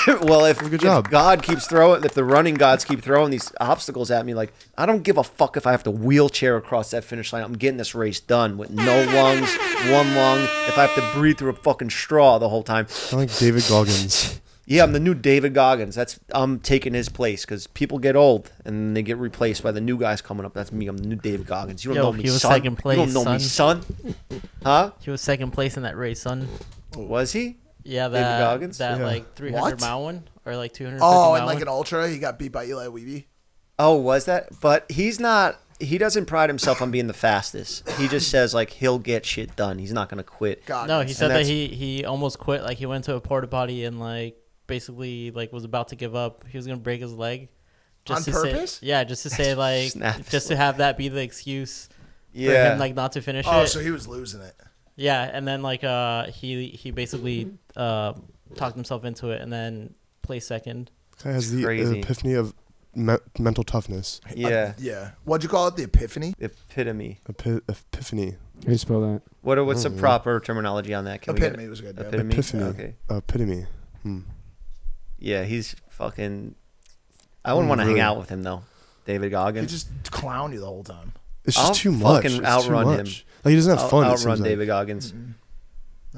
well, if, Good if. God keeps throwing, if the running gods keep throwing these obstacles at me, like I don't give a fuck if I have to wheelchair across that finish line. I'm getting this race done with no lungs, one lung. If I have to breathe through a fucking straw the whole time, I'm like David Goggins. yeah, I'm the new David Goggins. That's I'm taking his place because people get old and they get replaced by the new guys coming up. That's me. I'm the new David Goggins. You don't Yo, know me, he was son. second you don't know me, son. Huh? He was second place in that race, son. Was he? Yeah, David that Goggins? that Yeah. like 300 What? mile one or like 200. oh mile and like one. an ultra he got beat by Eli Weeby Oh, was that? But he's not. He doesn't pride himself on being the fastest. He just says like he'll get shit done. He's not gonna quit. God No, he said that that's- he he almost quit. Like he went to a porta potty and like basically like was about to give up. He was gonna break his leg. On to purpose? Say, yeah, just to say like Snap his just to have that be the excuse for Yeah. him like not to finish oh it. so he was losing it yeah, and then like uh he he basically uh talked himself into it and then placed second. Guy has the Crazy. epiphany of me- mental toughness. yeah. yeah what'd you call it the epiphany Epitome. Epi- epiphany. How do you spell that? What? What's the proper terminology on that? Can we get epitome was good yeah. Epitome. Epiphany. Okay. Epitome. Hmm. Yeah, he's fucking. I wouldn't want to Really? hang out with him though. David he Goggins. just clown you the whole time It's just I'll too much. fucking It's too outrun him. much. Like he doesn't have I'll fun. it outrun seems like. David Goggins. Mm-mm.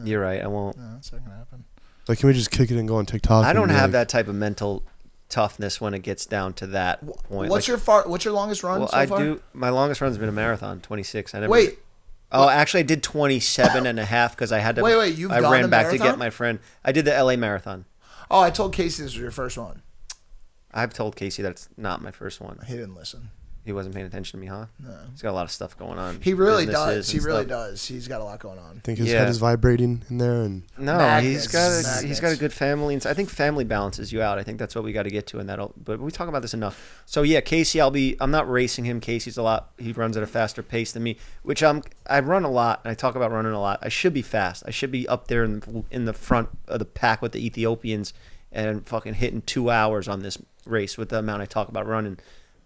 You're right. I won't. no that's not gonna happen Like, can we just kick it and go on TikTok? I don't have like, that type of mental toughness when it gets down to that point. what's Like, your far what's your longest run well, so I far do. My longest run's been a marathon, 26. I never. wait Oh, actually, I did 27 and a half because I had to. Wait, wait, you've I ran a back to get my friend. I did the LA marathon. oh I told Casey this was your first one I've told Casey that's not my first one. he didn't listen He wasn't paying attention to me, huh? no He's got a lot of stuff going on. he really does he really stuff. does he's got a lot going on I think his Yeah. head is vibrating in there, and No, Magnets, he's got a, he's magnets. got a good family, and I think family balances you out. I think that's what we got to get to, and that'll. But we talk about this enough. So yeah, Casey, I'll be. I'm not racing him. Casey's a lot. He runs at a faster pace than me, which I'm. I run a lot, and I talk about running a lot. I should be fast. I should be up there in the, in the front of the pack with the Ethiopians, and fucking hitting two hours on this race with the amount I talk about running.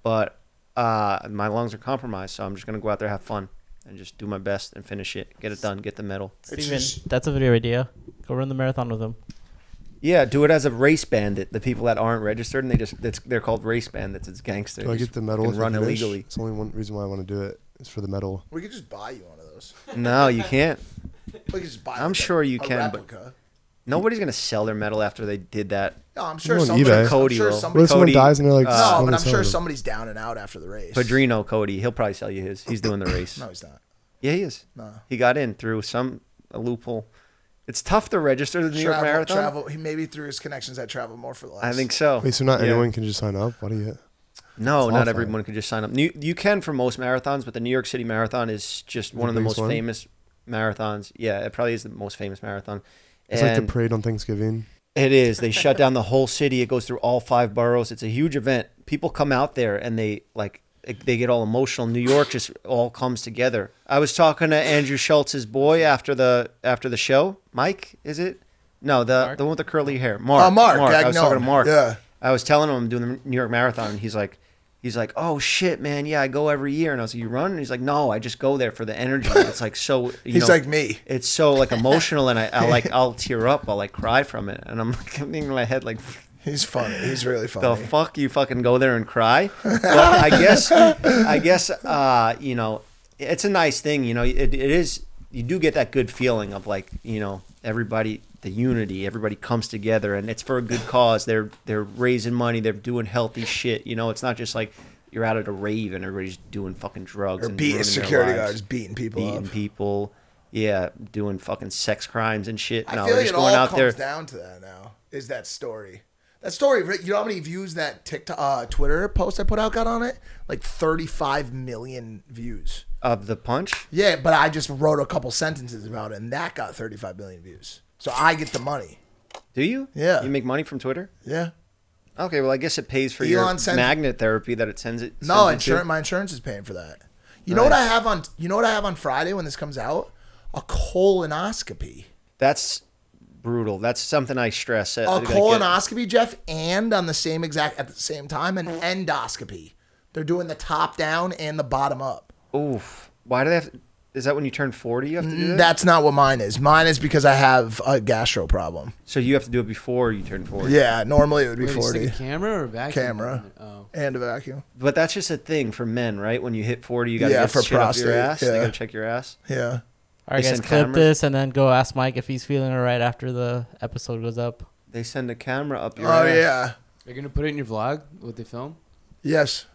But uh, my lungs are compromised, so I'm just gonna go out there have fun and just do my best and finish it, get it done, get the medal. It's Steven, just- that's a video idea. Go run the marathon with him. Yeah, do it as a race bandit. The people that aren't registered and they just it's, they're called race bandits. It's gangsters. Do I get the medal? Can if I run illegally. It's only one reason why I want to do it. it. Is for the medal. We could just buy you one of those. No, you can't. We could just buy. I'm like, sure you a can, but- replica. Nobody's gonna sell their medal after they did that. No, I'm sure on somebody. eBay. I'm Cody sure will. somebody. What if someone Cody, dies and they're like, uh, no, but I'm sure somebody's down and out after the race. Padrino Cody, he'll probably sell you his. He's doing the race. No, he's not. Yeah, he is. No. He got in through some a loophole. It's tough to register the New York travel, Marathon. travel. He maybe through his connections at Travel More for Less. I think so. Wait, so not Yeah. anyone can just sign up? What do you? No, It's not awful. everyone can just sign up. You, you can for most marathons, but the New York City Marathon is just one of the biggest most one? famous marathons. Yeah, it probably is the most famous marathon. It's like And the parade on Thanksgiving. it is. They shut down the whole city. It goes through all five boroughs. It's a huge event. People come out there and they like they get all emotional. New York just all comes together. I was talking to Andrew Schulz's boy after the after the show. Mike, is it? No, the Mark? the one with the curly hair. Mark. Oh, Mark I was talking to Mark. Yeah. I was telling him I'm doing the New York Marathon, and he's like, he's like, oh shit, man, yeah, I go every year. And I was like, you run? And he's like, no, I just go there for the energy. It's like so. You He's know, like me. It's so like emotional, and I, I like I'll tear up, I'll like cry from it, and I'm like thinking in my head like, He's funny. He's really funny. the fuck you fucking go there and cry? But I guess I guess uh, you know it's a nice thing. You know, it, it is. You do get that good feeling of like you know everybody the unity everybody comes together and it's for a good cause they're they're raising money they're doing healthy shit you know it's not just like you're out at a rave and everybody's doing fucking drugs or and beating security guards, beating people beating up. people yeah doing fucking sex crimes and shit I no feel like it all comes there down to that now. Is that story? That story. You know how many views that TikTok, uh, Twitter post I put out got on it? Like 35 million views. Of the punch Yeah, but I just wrote a couple sentences about it, and that got 35 million views. So I get the money. do you Yeah. you make money from twitter Yeah. okay well i guess it pays for your sends- magnet therapy that it sends it No, sends it to. My insurance is paying for that. You know what I have on? You know what I have on Friday when this comes out? A colonoscopy. That's brutal. That's something I stress. A colonoscopy, Jeff, and on the same exact at the same time, an endoscopy. They're doing the top down and the bottom up. Oof. Why do they have? To, Is that when you turn forty? You have to do that. That's not what mine is. Mine is because I have a gastro problem. so you have to do it before you turn forty. Yeah, normally it would be Wait, it's like 40 a camera or a vacuum? Camera. Oh. and a vacuum. But that's just a thing for men, right? When you hit forty, you got to Yeah, get for shit up your prostate, ass. They yeah. got to check your ass. Yeah. All right, They guys, send clip cameras? this and then go ask Mike if he's feeling all right after the episode goes up. They send a camera up your Oh ass. yeah. You're gonna put it in your vlog? What they film? Yes.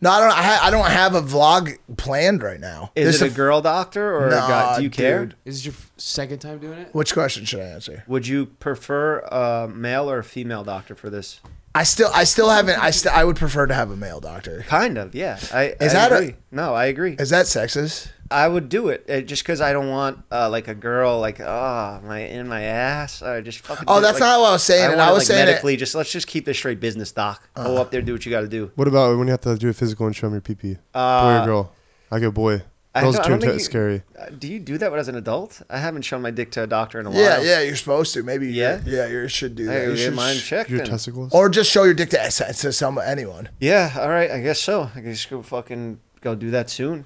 No, I don't. I, ha- I don't have a vlog planned right now. Is This it a f- girl doctor or a Nah, guy? Do you care? dude. Is this your second time doing it? Which question should I answer? Would you prefer a male or a female doctor for this? I still, I still haven't. I still, I would prefer to have a male doctor. Kind of, yeah. I Is I that a- no? I agree. Is that sexist? I would do it uh, just because I don't want uh, like a girl like oh my in my ass. I just fucking. Oh, that's like, not what I was saying. I and want I it, was like saying it- medically. Just let's just keep this straight business, doc. Go up there, do what you got to do. What about when you have to do a physical and show them your pee pee? boy Uh, or girl? I go boy. I Girls don't- I too don't you- scary. Uh, do you do that as an adult? I haven't shown my dick to a doctor in a while. Yeah, yeah, you're supposed to. Maybe. Yeah? Yeah, yeah, you should do that. Hey, You should mine sh- checked. Your then. testicles? or just show your dick to, to some anyone. Yeah, all right. I guess so. I guess go fucking go do that soon.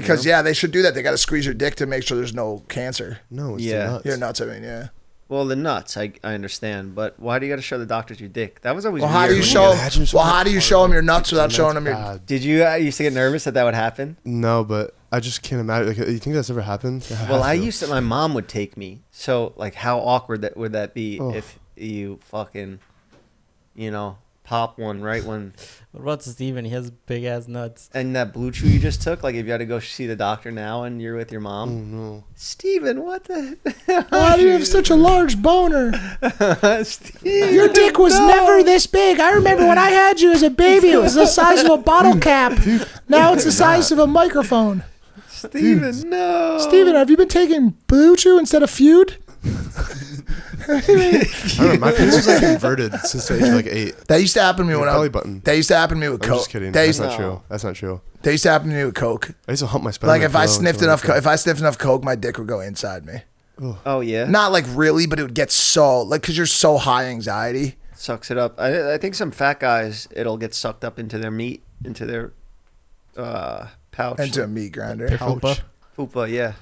Because yeah, they should do that. They got to squeeze your dick to make sure there's no cancer. no, it's Yeah. yeah. nuts. Your nuts. I mean, yeah. Well, the nuts, I, I understand, but why do you got to show the doctors your dick? That was always Well, weird. how do you when show? imagine Well, how do you show them your nuts without showing them your? Bad. Did you uh, used to get nervous that that would happen? No, but I just can't imagine. Like, you think that's ever happened? It Well, has I to. used to. My mom would take me. So, like, how awkward that would that be Oh. if you fucking, you know, pop one right when What about Steven? He has big ass nuts. and that blue chew you just took. Like, if you had to go see the doctor now and you're with your Oh mom, no. Steven, what the? Why do you have such a large boner? Steven, Your dick was never this big. I remember when I had you as a baby, it was the size of a bottle cap. Now it's the size of a microphone. Steven, no. Steven, have you been taking BlueChew instead of Feud? I don't know. My penis was like inverted since the age of like eight. That used to happen to me Your when I belly was. button. That used to happen to me with I'm coke. just kidding. That That's used, not true. That's not true. that used to happen to me with coke. I used to hump my spine. Like with if I pillow sniffed until enough, co- if I sniffed enough coke, my dick would go inside me. Oh yeah, Not like really, but it would get so like because you're so high anxiety. sucks it up. I, I think some fat guys, it'll get sucked up into their meat, into their uh, pouch. Into a meat grinder. Fupa. Fupa, yeah.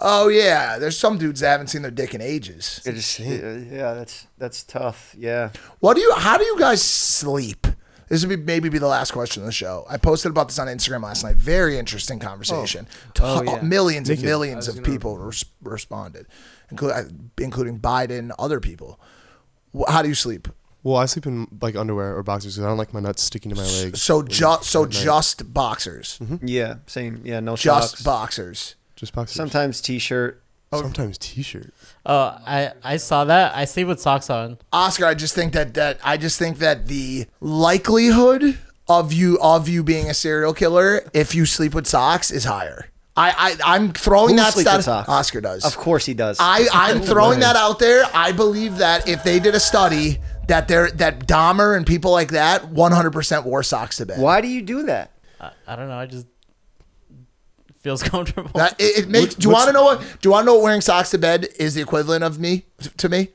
Oh yeah, there's some dudes that haven't seen their dick in ages. It just, yeah, that's that's tough. Yeah. What do you? How do you guys sleep? This would be maybe be the last question of the show. I posted about this on Instagram last night. Very interesting conversation. Oh, oh To- yeah. Millions and millions I was of gonna- people res- responded, including including Biden, other people. How do you sleep? Well, I sleep in like underwear or boxers because I don't like my nuts sticking to my legs. So just so at night. just boxers, mm-hmm. Yeah. Same. Yeah. No just socks. boxers. Just boxers. Sometimes t-shirt. Oh. Sometimes t-shirt. Oh, I I saw that. I sleep with socks on. Oscar, I just think that that I just think that the likelihood of you of you being a serial killer if you sleep with socks is higher. I, I I'm throwing Who that sleeps with socks? Oscar does. Of course he does. I I'm throwing that out there. I believe that if they did a study that they're that Dahmer and people like that 100% wore socks to bed. Why do you do that? I, I don't know. I just feels comfortable. That it, it makes. Do you want to know what? Do you want to know what wearing socks to bed is the equivalent of me to me?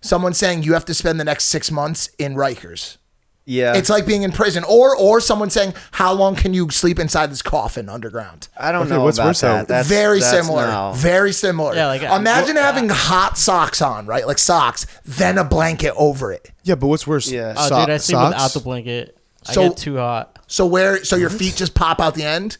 Someone saying you have to spend the next six months in Rikers. Yeah. It's like being in prison, or or someone saying, "How long can you sleep inside this coffin underground?" I don't Okay, know what's about worse, though? that. That's very that's similar. no. Very similar. Yeah, like, uh, imagine well, having hot socks on, right? Like socks, then a blanket over it. Yeah, but what's worse? Yeah. oh, dude, I sleep socks? without the blanket. So- I get too hot. So where? So your feet just pop out the end,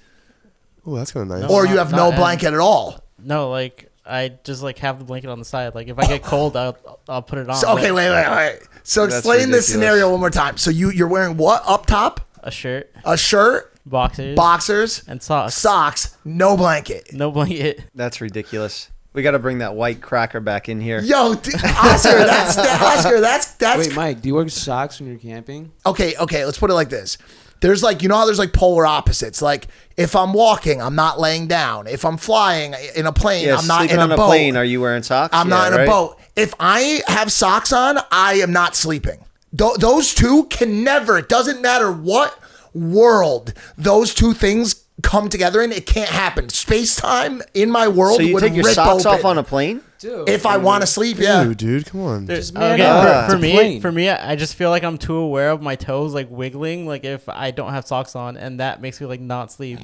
Oh, that's kind of nice. or not- you have not no blanket at all. No, like I just like have the blanket on the side. Like if I get cold, I'll I'll put it on. So, okay, but wait, wait, wait. So That's explain this scenario one more time. So you you're wearing what up top? A shirt, A shirt, boxers, boxers, and socks. socks, no blanket. No blanket. That's ridiculous. We got to bring that white cracker back in here. Yo, d- Oscar, that's that, Oscar, that's that's Wait, Mike, do you wear socks when you're camping? okay. Okay, let's put it like this. There's like you know how there's like polar opposites. Like if I'm walking, I'm not laying down. If I'm flying in a plane, Yeah, I'm not in a, on a boat. plane. Are you wearing socks? I'm Yeah, not in right? a boat. If I have socks on, I am not sleeping. Th- those two can never. It doesn't matter what world those two things come together in. It can't happen. Space time in my world So you would take your rip socks open. off on a plane? Dude. if I want to sleep. Yeah. Dude, dude, come on. There's, man okay, up. for, for me, plane. for me, I just feel like I'm too aware of my toes like wiggling, like if I don't have socks on, and that makes me like not sleep.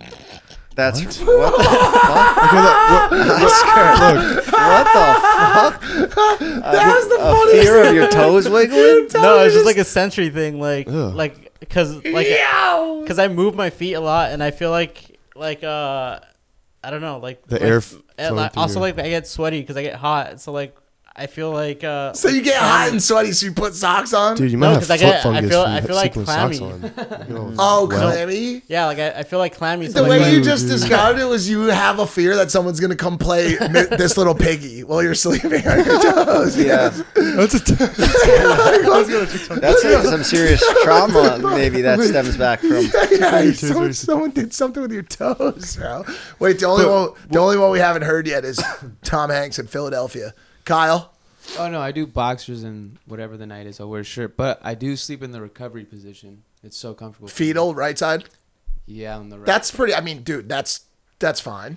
That's what, the fuck? Okay, look, what, What the fuck? That uh, was the A funniest. fear of your toes wiggling? No, it's just like a sensory thing, like Ugh. like because like because I move my feet a lot, and I feel like like uh I don't know, like The my air f- f- and, like, also like I get sweaty because I get hot, so like I feel like uh So you get hot and sweaty, so you put socks on. dude, you No, might 'cause have I foot get- I fungus. feel- from I feel like sleeping socks clammy. on. Oh, well, clammy. yeah, like I, I feel like clammy. So The like, way you just described it was you have a fear that someone's gonna come play mi- this little piggy while you're sleeping on your toes. Yeah. That's a t- That's like some serious trauma maybe that stems back from. yeah, someone, someone did something with your toes, bro. Wait, the only one, the only one we haven't heard yet is Tom Hanks in Philadelphia. Kyle, Oh no, I do boxers and whatever the night is. I'll wear a shirt, but I do sleep in the recovery position. It's so comfortable. fetal, right side. Yeah, on the right. That's pretty. I mean, dude, that's that's fine.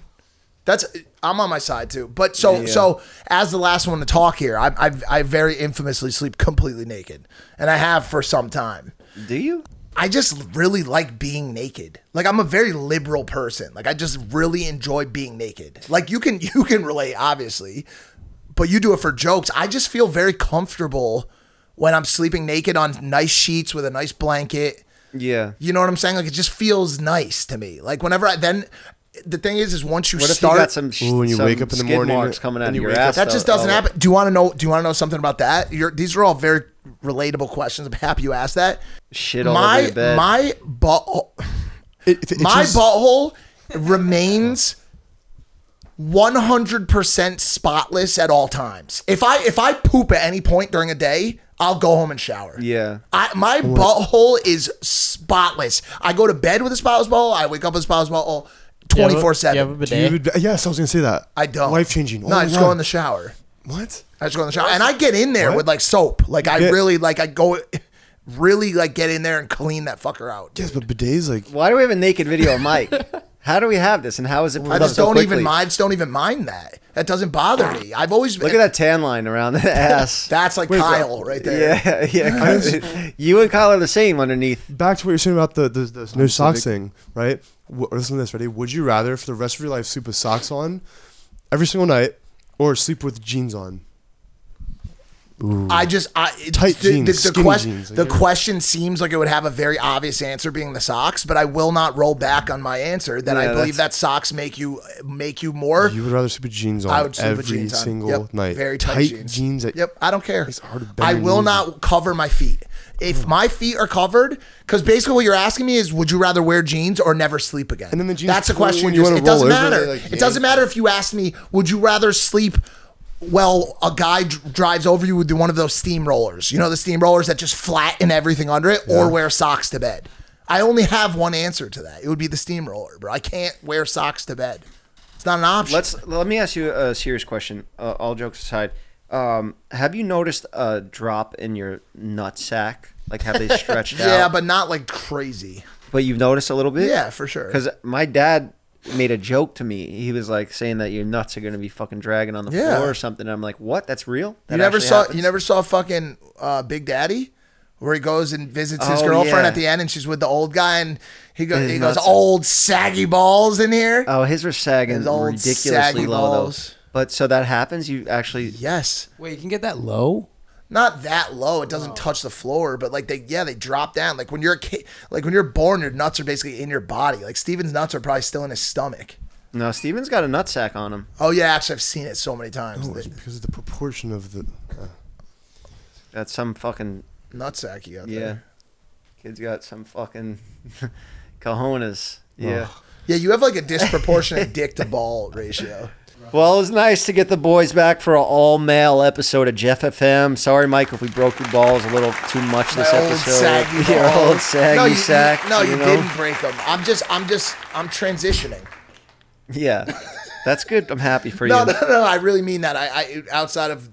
That's I'm on my side too. But so Yeah. so as the last one to talk here, I I I very infamously sleep completely naked, and I have for some time. Do you? I just really like being naked. Like I'm a very liberal person. Like I just really enjoy being naked. Like you can you can relate obviously, but you do it for jokes. I just feel very comfortable when I'm sleeping naked on nice sheets with a nice blanket. Yeah. You know what I'm saying? Like it just feels nice to me. Like whenever I then the thing is is once you What if start you got some, sh- Ooh, when you some wake up in the morning marks uh, coming out of you your wake up- ass? that just doesn't Oh. happen. Do you want to know do you want to know something about that? You're, these are all very relatable questions. I'm happy you asked that. Shit all my over your bed. my butt It, it my itches- butthole remains 100% spotless at all times. If I if I poop at any point during a day, I'll go home and shower. Yeah. I, my butthole is spotless. I go to bed with a spotless butthole. I wake up with a spotless butthole Do you have a- 24 do have a 7. bidet? Do you even- yes, I was gonna say that. I don't. Life changing. No, I just go in the shower. What? I just go in the shower. And I get in there What? with like soap. Like I Yeah. really like I go really like get in there and clean that fucker out. Yes, but bidets like. Why do we have a naked video of Mike? How do we have this, and how is it? I just so don't quickly? even mind. I just don't even mind that. That doesn't bother me. I've always Look at that tan line around the ass. That's like Kyle right there. yeah, yeah. you and Kyle are the same underneath. Back to what you're saying about the the, the no socks thing, right? W- listen to this, ready? Would you rather, for the rest of your life, sleep with socks on, every single night, or sleep with jeans on. I just I Tight the, jeans, the, the, question, jeans, the you're- question seems like it would have a very obvious answer being the socks, but I will not roll back on my answer that I believe that socks make you make you more. You would rather sleep with jeans on I would sleep every with jeans on. single Yep, night. Very tight, jeans. that- yep, I don't care. It's hard to bend I will not cover my feet. If hmm. my feet are covered, because basically what you're asking me is, would you rather wear jeans or never sleep again? And then the jeans That's the question. when you you just- it doesn't matter. like, it doesn't matter if you asked me, would you rather sleep? Well, a guy dr- drives over you with one of those steamrollers. You know the steamrollers that just flatten everything under it, or wear socks to bed. I only have one answer to that. It would be the steamroller, bro. I can't wear socks to bed. It's not an option. Let's let me ask you a serious question. Uh, all jokes aside, um, have you noticed a drop in your nut sack? Like have they stretched out? yeah, but not like crazy. but you've noticed a little bit. Yeah, for sure. Because my dad made a joke to me. He was like saying that your nuts are gonna be fucking dragging on the Yeah. floor or something. And I'm like, what? That's real? That You never actually saw happens? you never saw fucking uh, Big Daddy, where he goes and visits his Oh, girlfriend yeah. at the end, and she's with the old guy, and he goes His he goes nuts- old saggy balls in here. Oh, his were sagging His old ridiculously saggy low balls. though. But so that happens. You actually yes, Wait, you can get that low? Not that low. It doesn't touch the floor, but like they yeah they drop down. Like when you're a kid, like when you're born, your nuts are basically in your body. Like Steven's nuts are probably still in his stomach. no. Steven's got a nut sack on him. Oh yeah, actually I've seen it so many times. No, it's because of the proportion of the. Uh, Got some fucking nutsack you got yeah. there. Kid's got some fucking cojones. Yeah. Yeah, you have like a disproportionate dick to ball ratio. Well, it was nice to get the boys back for an all male episode of Jeff FM. Sorry, Mike, if we broke your balls a little too much this My old episode. saggy Your balls. old saggy no, you, sack. You, no, you, know? didn't break them. I'm just, I'm just, I'm transitioning. Yeah, that's good. I'm happy for you. No, you. no, no. I really mean that. I, I, outside of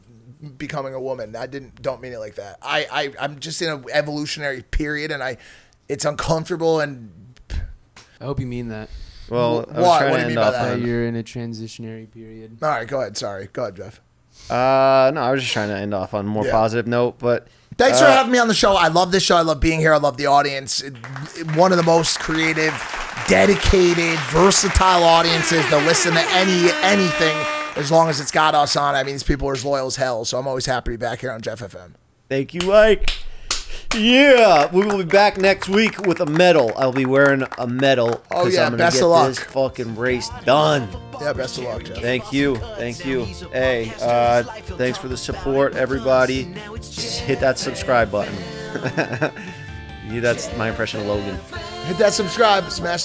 becoming a woman, I didn't, don't mean it like that. I, I, I'm just in an evolutionary period, and I, it's uncomfortable, and I hope you mean that. Well, Wh- I was what? trying What to do you end mean by off that? That on. you're in a transitionary period. all right, go ahead. Sorry, go ahead, Jeff. Uh, no, I was just trying to end off on a more Yeah. positive note, but Thanks uh, for having me on the show. I love this show. I love being here. I love the audience. It- it- One of the most creative, dedicated, versatile audiences that listen to any anything as long as it's got us on. I mean, these people are as loyal as hell. So I'm always happy to be back here on Jeff FM. Thank you, Mike. Yeah, we will be back next week with a medal. I'll be wearing a medal. Oh, 'cause yeah, I'm gonna best get of luck. This fucking race done. Yeah, best of luck, Jeff. Thank you, thank you. Hey, uh, thanks for the support, everybody. Just hit that subscribe button. yeah, that's my impression of Logan. Hit that subscribe, smash